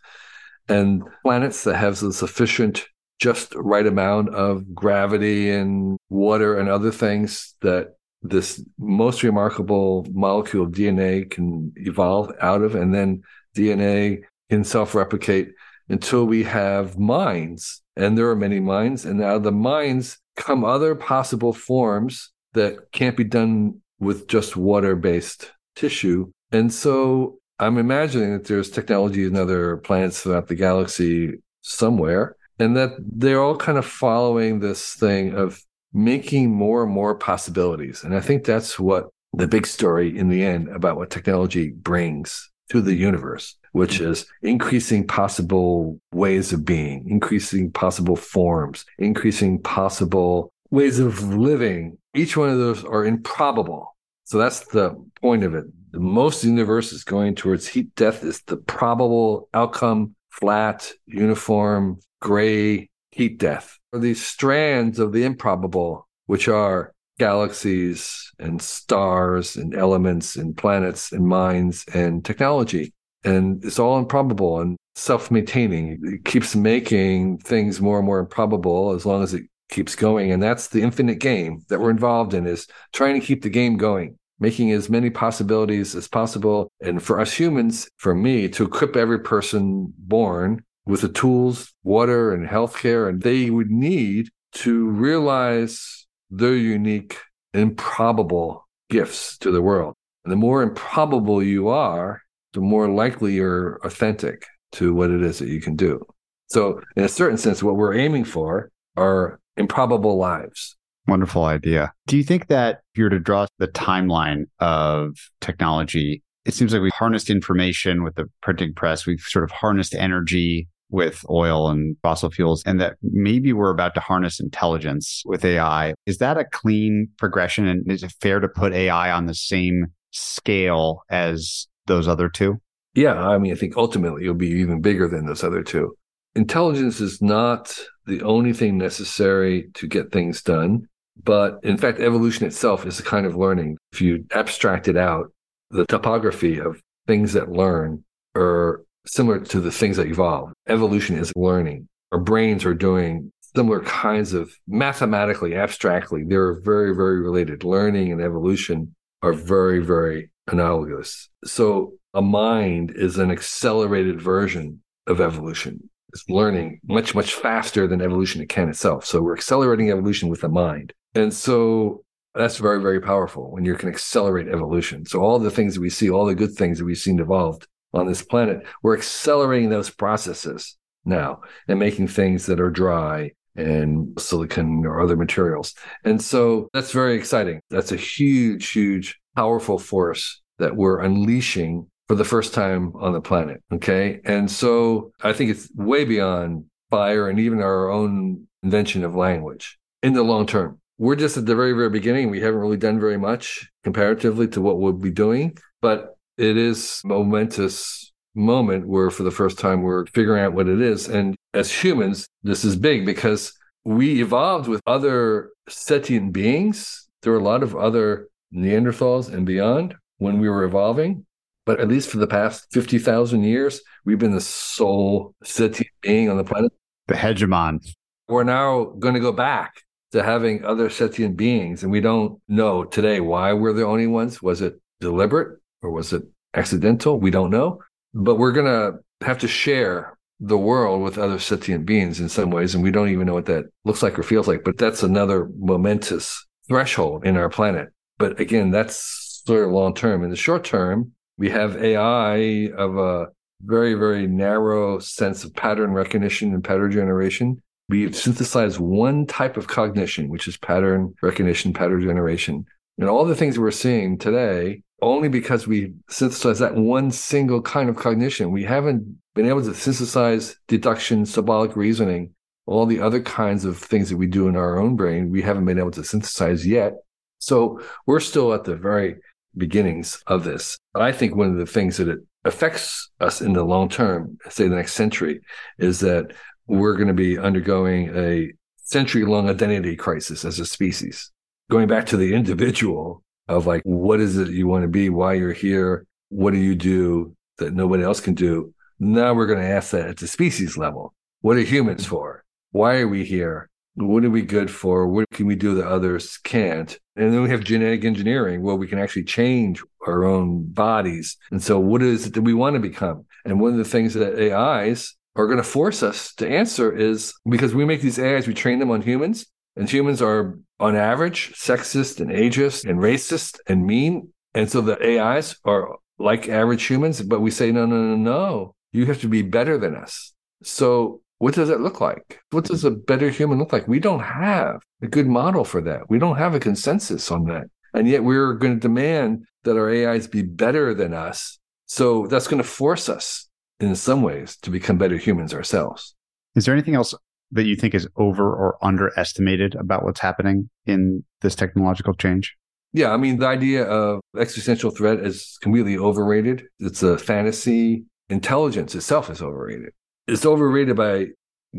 and planets that have the sufficient just right amount of gravity and water and other things that this most remarkable molecule of DNA can evolve out of, and then DNA can self replicate until we have minds. And there are many minds. And out of the minds come other possible forms that can't be done with just water based tissue. And so I'm imagining that there's technology in other planets throughout the galaxy somewhere, and that they're all kind of following this thing of making more and more possibilities. And I think that's what the big story in the end about what technology brings to the universe, which mm-hmm. is increasing possible ways of being, increasing possible forms, increasing possible ways of living. Each one of those are improbable. So that's the point of it. The most universe is going towards heat death is the probable outcome, flat, uniform, gray heat death. Are these strands of the improbable, which are galaxies and stars and elements and planets and minds and technology. And it's all improbable and self maintaining. It keeps making things more and more improbable as long as it keeps going. And that's the infinite game that we're involved in is trying to keep the game going, making as many possibilities as possible. And for us humans, for me, to equip every person born with the tools, water and healthcare, and they would need to realize their unique, improbable gifts to the world. And the more improbable you are, the more likely you're authentic to what it is that you can do. So, in a certain sense, what we're aiming for are improbable lives. Wonderful idea. Do you think that if you were to draw the timeline of technology, it seems like we've harnessed information with the printing press, we've sort of harnessed energy with oil and fossil fuels, and that maybe we're about to harness intelligence with AI. Is that a clean progression? And is it fair to put AI on the same scale as those other two? Yeah. I mean, I think ultimately it'll be even bigger than those other two. Intelligence is not the only thing necessary to get things done. But in fact, evolution itself is a kind of learning. If you abstract it out, the topography of things that learn are similar to the things that evolve. Evolution is learning. Our brains are doing similar kinds of mathematically, abstractly, they're very, very related. Learning and evolution are very, very analogous. So a mind is an accelerated version of evolution. Learning much, much faster than evolution can itself. So we're accelerating evolution with the mind. And so that's very, very powerful when you can accelerate evolution. So all the things that we see, all the good things that we've seen evolved on this planet, we're accelerating those processes now and making things that are dry and silicon or other materials. And so that's very exciting. That's a huge, huge, powerful force that we're unleashing for the first time on the planet. Okay. And so I think it's way beyond fire and even our own invention of language in the long term. We're just at the very, very beginning. We haven't really done very much comparatively to what we'll be doing. But it is momentous moment where for the first time we're figuring out what it is. And as humans, this is big because we evolved with other sentient beings. There were a lot of other Neanderthals and beyond when we were evolving. But at least for the past 50,000 years, we've been the sole sentient being on the planet. The hegemon. We're now going to go back to having other sentient beings. And we don't know today why we're the only ones. Was it deliberate? or was it accidental? We don't know. But we're going to have to share the world with other sentient beings in some ways. And we don't even know what that looks like or feels like. But that's another momentous threshold in our planet. But again, that's sort of long term. In the short term, we have AI of a very, very narrow sense of pattern recognition and pattern generation. We've synthesized one type of cognition, which is pattern recognition, pattern generation. And all the things we're seeing today only because we synthesize that one single kind of cognition. We haven't been able to synthesize deduction, symbolic reasoning, all the other kinds of things that we do in our own brain. We haven't been able to synthesize yet. So we're still at the very beginnings of this. I think one of the things that it affects us in the long term, say the next century, is that we're going to be undergoing a century long identity crisis as a species. Going back to the individual, of like, what is it you want to be? Why you're here? What do you do that nobody else can do? Now we're going to ask that at the species level. What are humans for? Why are we here? What are we good for? What can we do that others can't? And then we have genetic engineering where we can actually change our own bodies. And so what is it that we want to become? And one of the things that AIs are going to force us to answer is because we make these AIs, we train them on humans, and humans are on average sexist and ageist and racist and mean. And so the AIs are like average humans, but we say, no, no, no, no, you have to be better than us. So what does it look like? What does a better human look like? We don't have a good model for that. We don't have a consensus on that. And yet we're going to demand that our AIs be better than us. So that's going to force us in some ways to become better humans ourselves. Is there anything else that you think is over or underestimated about what's happening in this technological change? Yeah, I mean, the idea of existential threat is completely overrated. It's a fantasy. Intelligence itself is overrated. It's overrated by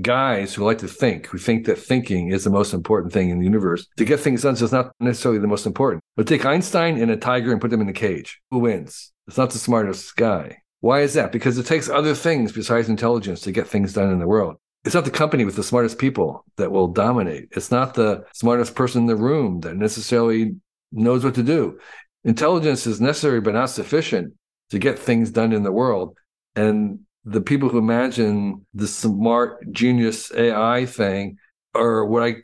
guys who like to think, who think that thinking is the most important thing in the universe. To get things done is not necessarily the most important. But take Einstein and a tiger and put them in a cage. Who wins? It's not the smartest guy. Why is that? Because it takes other things besides intelligence to get things done in the world. It's not the company with the smartest people that will dominate. It's not the smartest person in the room that necessarily knows what to do. Intelligence is necessary, but not sufficient to get things done in the world. And the people who imagine the smart genius AI thing are what I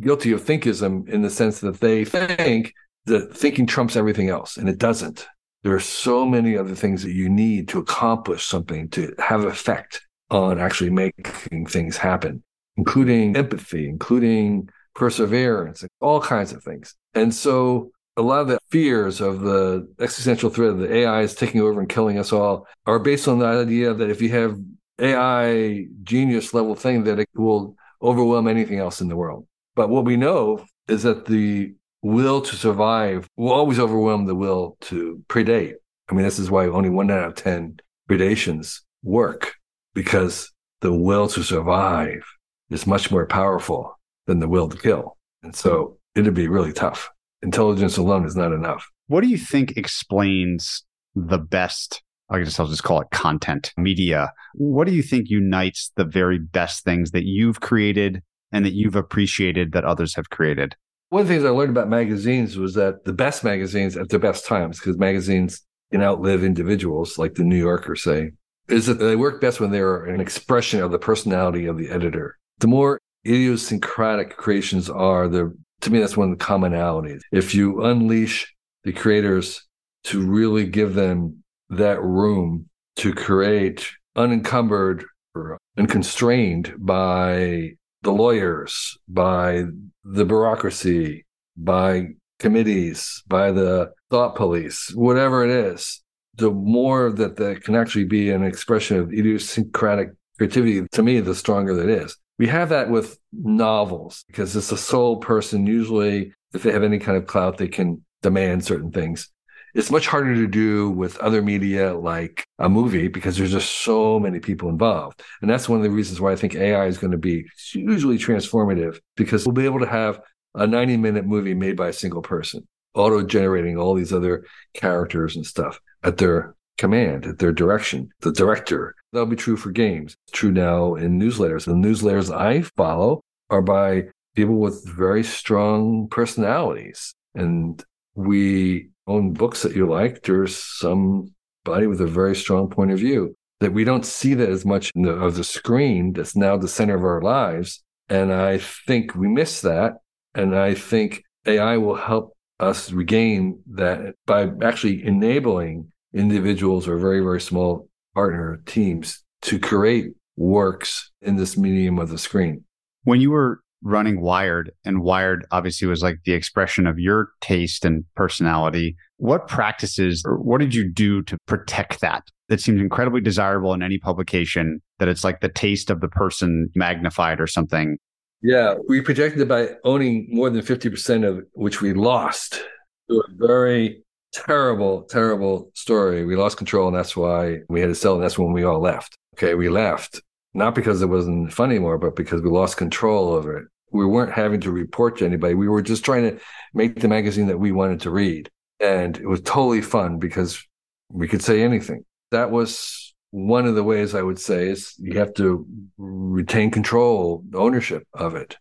guilty of thinkism in the sense that they think that thinking trumps everything else, and it doesn't. There are so many other things that you need to accomplish something to have effect on actually making things happen, including empathy, including perseverance, all kinds of things. And so a lot of the fears of the existential threat of the AI is taking over and killing us all are based on the idea that if you have AI genius level thing, that it will overwhelm anything else in the world. But what we know is that the will to survive will always overwhelm the will to predate. I mean, this is why only one out of 10 predations work because the will to survive is much more powerful than the will to kill. And so it'd be really tough. Intelligence alone is not enough. What do you think explains the best? I guess I'll just call it content media. What do you think unites the very best things that you've created and that you've appreciated that others have created? One of the things I learned about magazines was that the best magazines at their best times, because magazines can outlive individuals, like the New Yorker, say, is that they work best when they're an expression of the personality of the editor. The more idiosyncratic creations are, the to me that's one of the commonalities. If you unleash the creators to really give them that room to create unencumbered or unconstrained by the lawyers, by the bureaucracy, by committees, by the thought police, whatever it is, the more that that can actually be an expression of idiosyncratic creativity, to me, the stronger that is. We have that with novels because it's a sole person. Usually, if they have any kind of clout, they can demand certain things. It's much harder to do with other media like a movie because there's just so many people involved. And that's one of the reasons why I think AI is going to be hugely transformative because we'll be able to have a 90 minute movie made by a single person, auto generating all these other characters and stuff at their command, at their direction, the director. That'll be true for games. It's true now in newsletters. The newsletters I follow are by people with very strong personalities. And we own books that you like. There's somebody with a very strong point of view that we don't see that as much the, of the screen that's now the center of our lives. And I think we miss that. And I think AI will help us regain that by actually enabling individuals or very, very small partner teams to create works in this medium of the screen. When you were running Wired, and Wired obviously was like the expression of your taste and personality, what practices or what did you do to protect that? That seems incredibly desirable in any publication, that it's like the taste of the person magnified or something. Yeah, we projected it by owning more than 50% of which we lost to a very terrible, terrible story. We lost control, and that's why we had to sell. And that's when we all left. Okay, we left not because it wasn't fun anymore, but because we lost control over it. We weren't having to report to anybody. We were just trying to make the magazine that we wanted to read. And it was totally fun because we could say anything. That was one of the ways I would say is you have to retain control, ownership of it.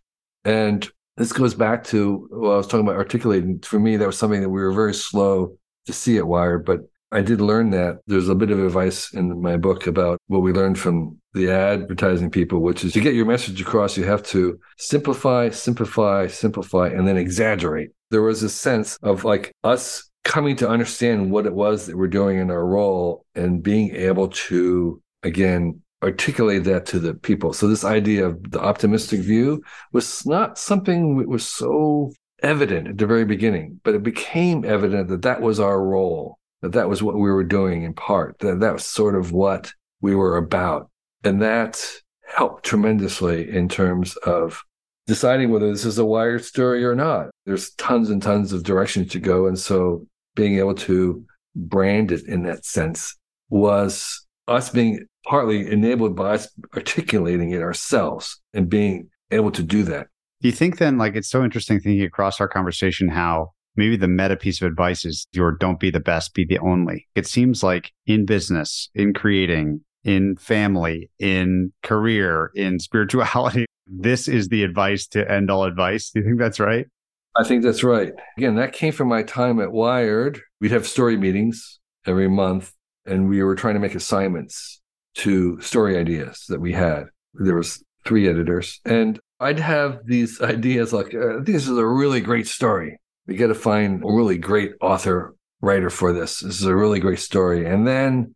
And this goes back to what I was talking about articulating. For me, that was something that we were very slow to see it Wired, but I did learn that. There's a bit of advice in my book about what we learned from the advertising people, which is to get your message across, you have to simplify, simplify, simplify, and then exaggerate. There was a sense of like us coming to understand what it was that we're doing in our role and being able to, again, articulate that to the people. So this idea of the optimistic view was not something that was so evident at the very beginning, but it became evident that that was our role that that was what we were doing in part, that that was sort of what we were about. And that helped tremendously in terms of deciding whether this is a wired story or not. There's tons and tons of directions to go. And so being able to brand it in that sense was us being partly enabled by us articulating it ourselves and being able to do that. Do you think then, like, it's so interesting thinking across our conversation how maybe the meta piece of advice is your don't be the best, be the only. It seems like in business, in creating, in family, in career, in spirituality, [LAUGHS] this is the advice to end all advice. Do you think that's right? I think that's right. Again, that came from my time at Wired. We'd have story meetings every month, and we were trying to make assignments to story ideas that we had. There was three editors, and I'd have these ideas like, uh, "This is a really great story," we got to find a really great author writer for this. This is a really great story. And then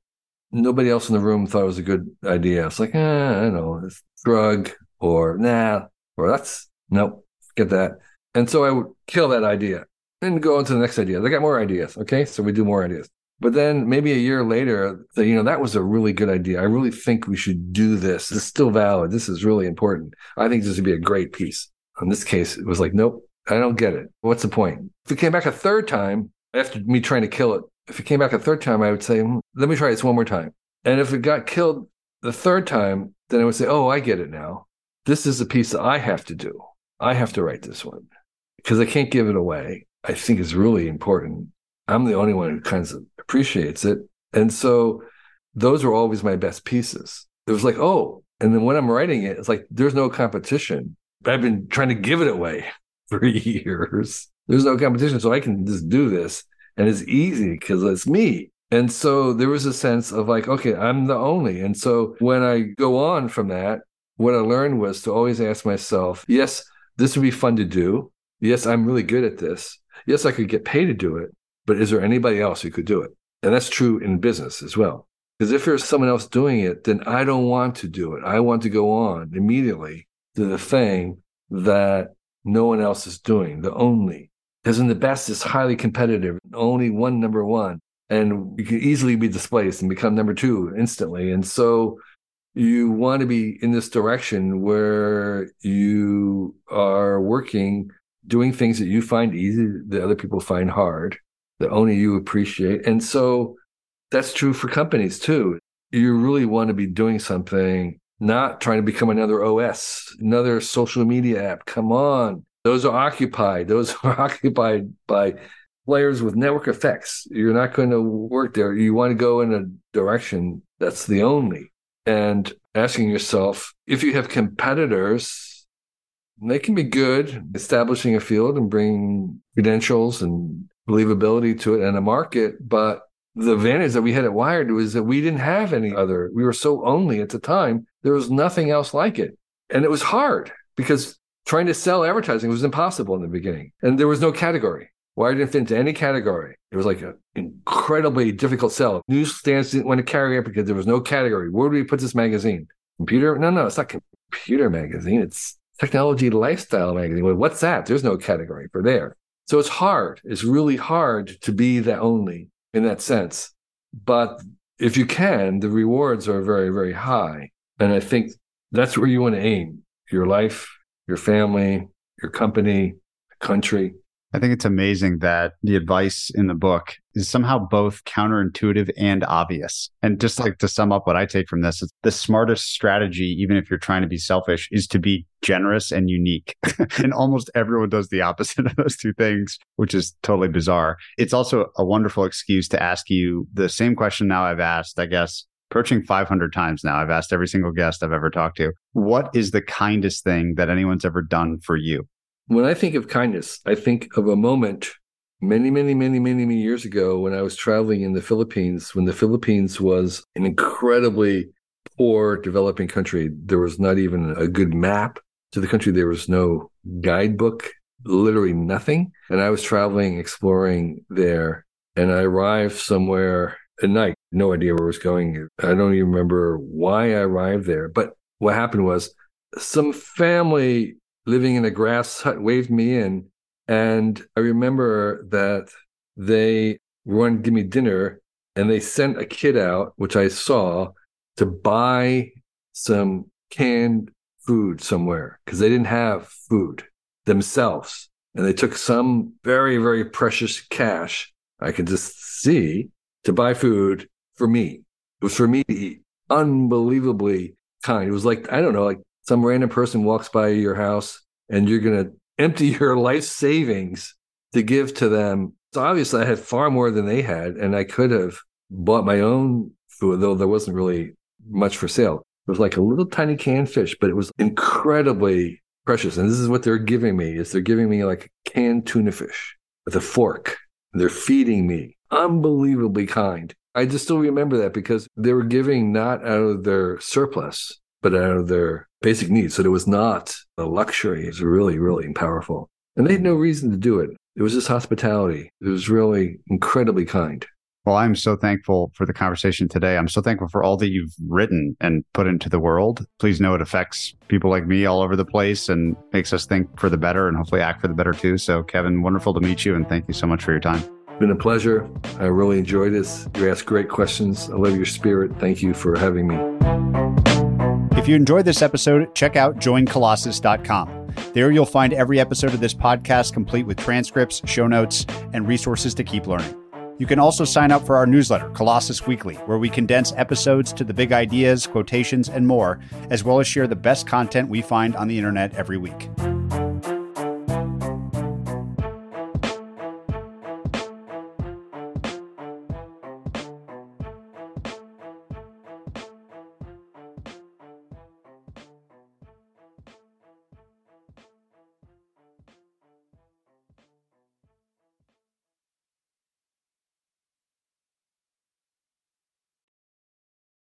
nobody else in the room thought it was a good idea. It's like, eh, I don't know, it's drug or nah, or that's nope, get that. And so I would kill that idea and go on to the next idea. They got more ideas. Okay. So we do more ideas. But then maybe a year later, you know, that was a really good idea. I really think we should do this. It's still valid. This is really important. I think this would be a great piece. In this case, it was like, nope, I don't get it. What's the point? If it came back a third time after me trying to kill it, if it came back a third time, I would say, hmm, let me try this one more time. And if it got killed the third time, then I would say, oh, I get it now. This is a piece that I have to do. I have to write this one because I can't give it away. I think it's really important. I'm the only one who kind of appreciates it. And so those were always my best pieces. It was like, oh, and then when I'm writing it, it's like there's no competition. I've been trying to give it away [LAUGHS] for years. There's no competition. So I can just do this. And it's easy because it's me. And so there was a sense of like, okay, I'm the only. And so when I go on from that, what I learned was to always ask myself, yes, this would be fun to do. Yes, I'm really good at this. Yes, I could get paid to do it. But is there anybody else who could do it? And that's true in business as well. Because if there's someone else doing it, then I don't want to do it. I want to go on immediately to the thing that no one else is doing, the only. Because in the best is highly competitive, only one number one. And you can easily be displaced and become number two instantly. And so you want to be in this direction where you are working, doing things that you find easy, that other people find hard, that only you appreciate. And so that's true for companies too. You really want to be doing something not trying to become another OS, another social media app. Come on. Those are occupied. [LAUGHS] Those are occupied by players with network effects. You're not going to work there. You want to go in a direction that's the only. And asking yourself if you have competitors, they can be good establishing a field and bringing credentials and believability to it and a market, but the advantage that we had at Wired was that we didn't have any other. We were so only at the time. There was nothing else like it. And it was hard because trying to sell advertising was impossible in the beginning. And there was no category. Wired didn't fit into any category. It was like an incredibly difficult sell. Newsstands didn't want to carry it because there was no category. Where do we put this magazine? Computer? No, no, it's not computer magazine. It's technology lifestyle magazine. What's that? There's no category for there. So it's hard. It's really hard to be the only in that sense. But if you can, the rewards are very, very high. And I think that's where you want to aim your life, your family, your company, country. I think it's amazing that the advice in the book is somehow both counterintuitive and obvious. And just like to sum up what I take from this, is the smartest strategy, even if you're trying to be selfish, is to be generous and unique. [LAUGHS] and almost everyone does the opposite of those two things, which is totally bizarre. It's also a wonderful excuse to ask you the same question now I've asked, I guess, approaching 500 times now. I've asked every single guest I've ever talked to, what is the kindest thing that anyone's ever done for you? When I think of kindness, I think of a moment many, many, many, many, many years ago when I was traveling in the Philippines, when the Philippines was an incredibly poor developing country. There was not even a good map to the country. There was no guidebook, literally nothing. And I was traveling, exploring there. And I arrived somewhere at night, no idea where I was going. I don't even remember why I arrived there. But what happened was some family living in a grass hut waved me in. And I remember that they wanted to give me dinner and they sent a kid out, which I saw, to buy some canned food somewhere because they didn't have food themselves. And they took some very, very precious cash I could just see to buy food for me. It was for me to eat. Unbelievably kind. It was like, I don't know, like some random person walks by your house and you're going to empty [LAUGHS] your life savings to give to them. So obviously, I had far more than they had, and I could have bought my own food, though there wasn't really much for sale. It was like a little tiny canned fish, but it was incredibly precious. And this is what they're giving me: is they're giving me like canned tuna fish with a fork. They're feeding me, unbelievably kind. I just still remember that because they were giving not out of their surplus, but out of their basic needs. So it was not a luxury. It was really, really powerful. And they had no reason to do it. It was just hospitality. It was really incredibly kind. Well, I'm so thankful for the conversation today. I'm so thankful for all that you've written and put into the world. Please know it affects people like me all over the place and makes us think for the better and hopefully act for the better too. So, Kevin, wonderful to meet you and thank you so much for your time. It's been a pleasure. I really enjoyed this. You asked great questions. I love your spirit. Thank you for having me. If you enjoyed this episode, check out joincolossus.com. There you'll find every episode of this podcast complete with transcripts, show notes, and resources to keep learning. You can also sign up for our newsletter, Colossus Weekly, where we condense episodes to the big ideas, quotations, and more, as well as share the best content we find on the internet every week.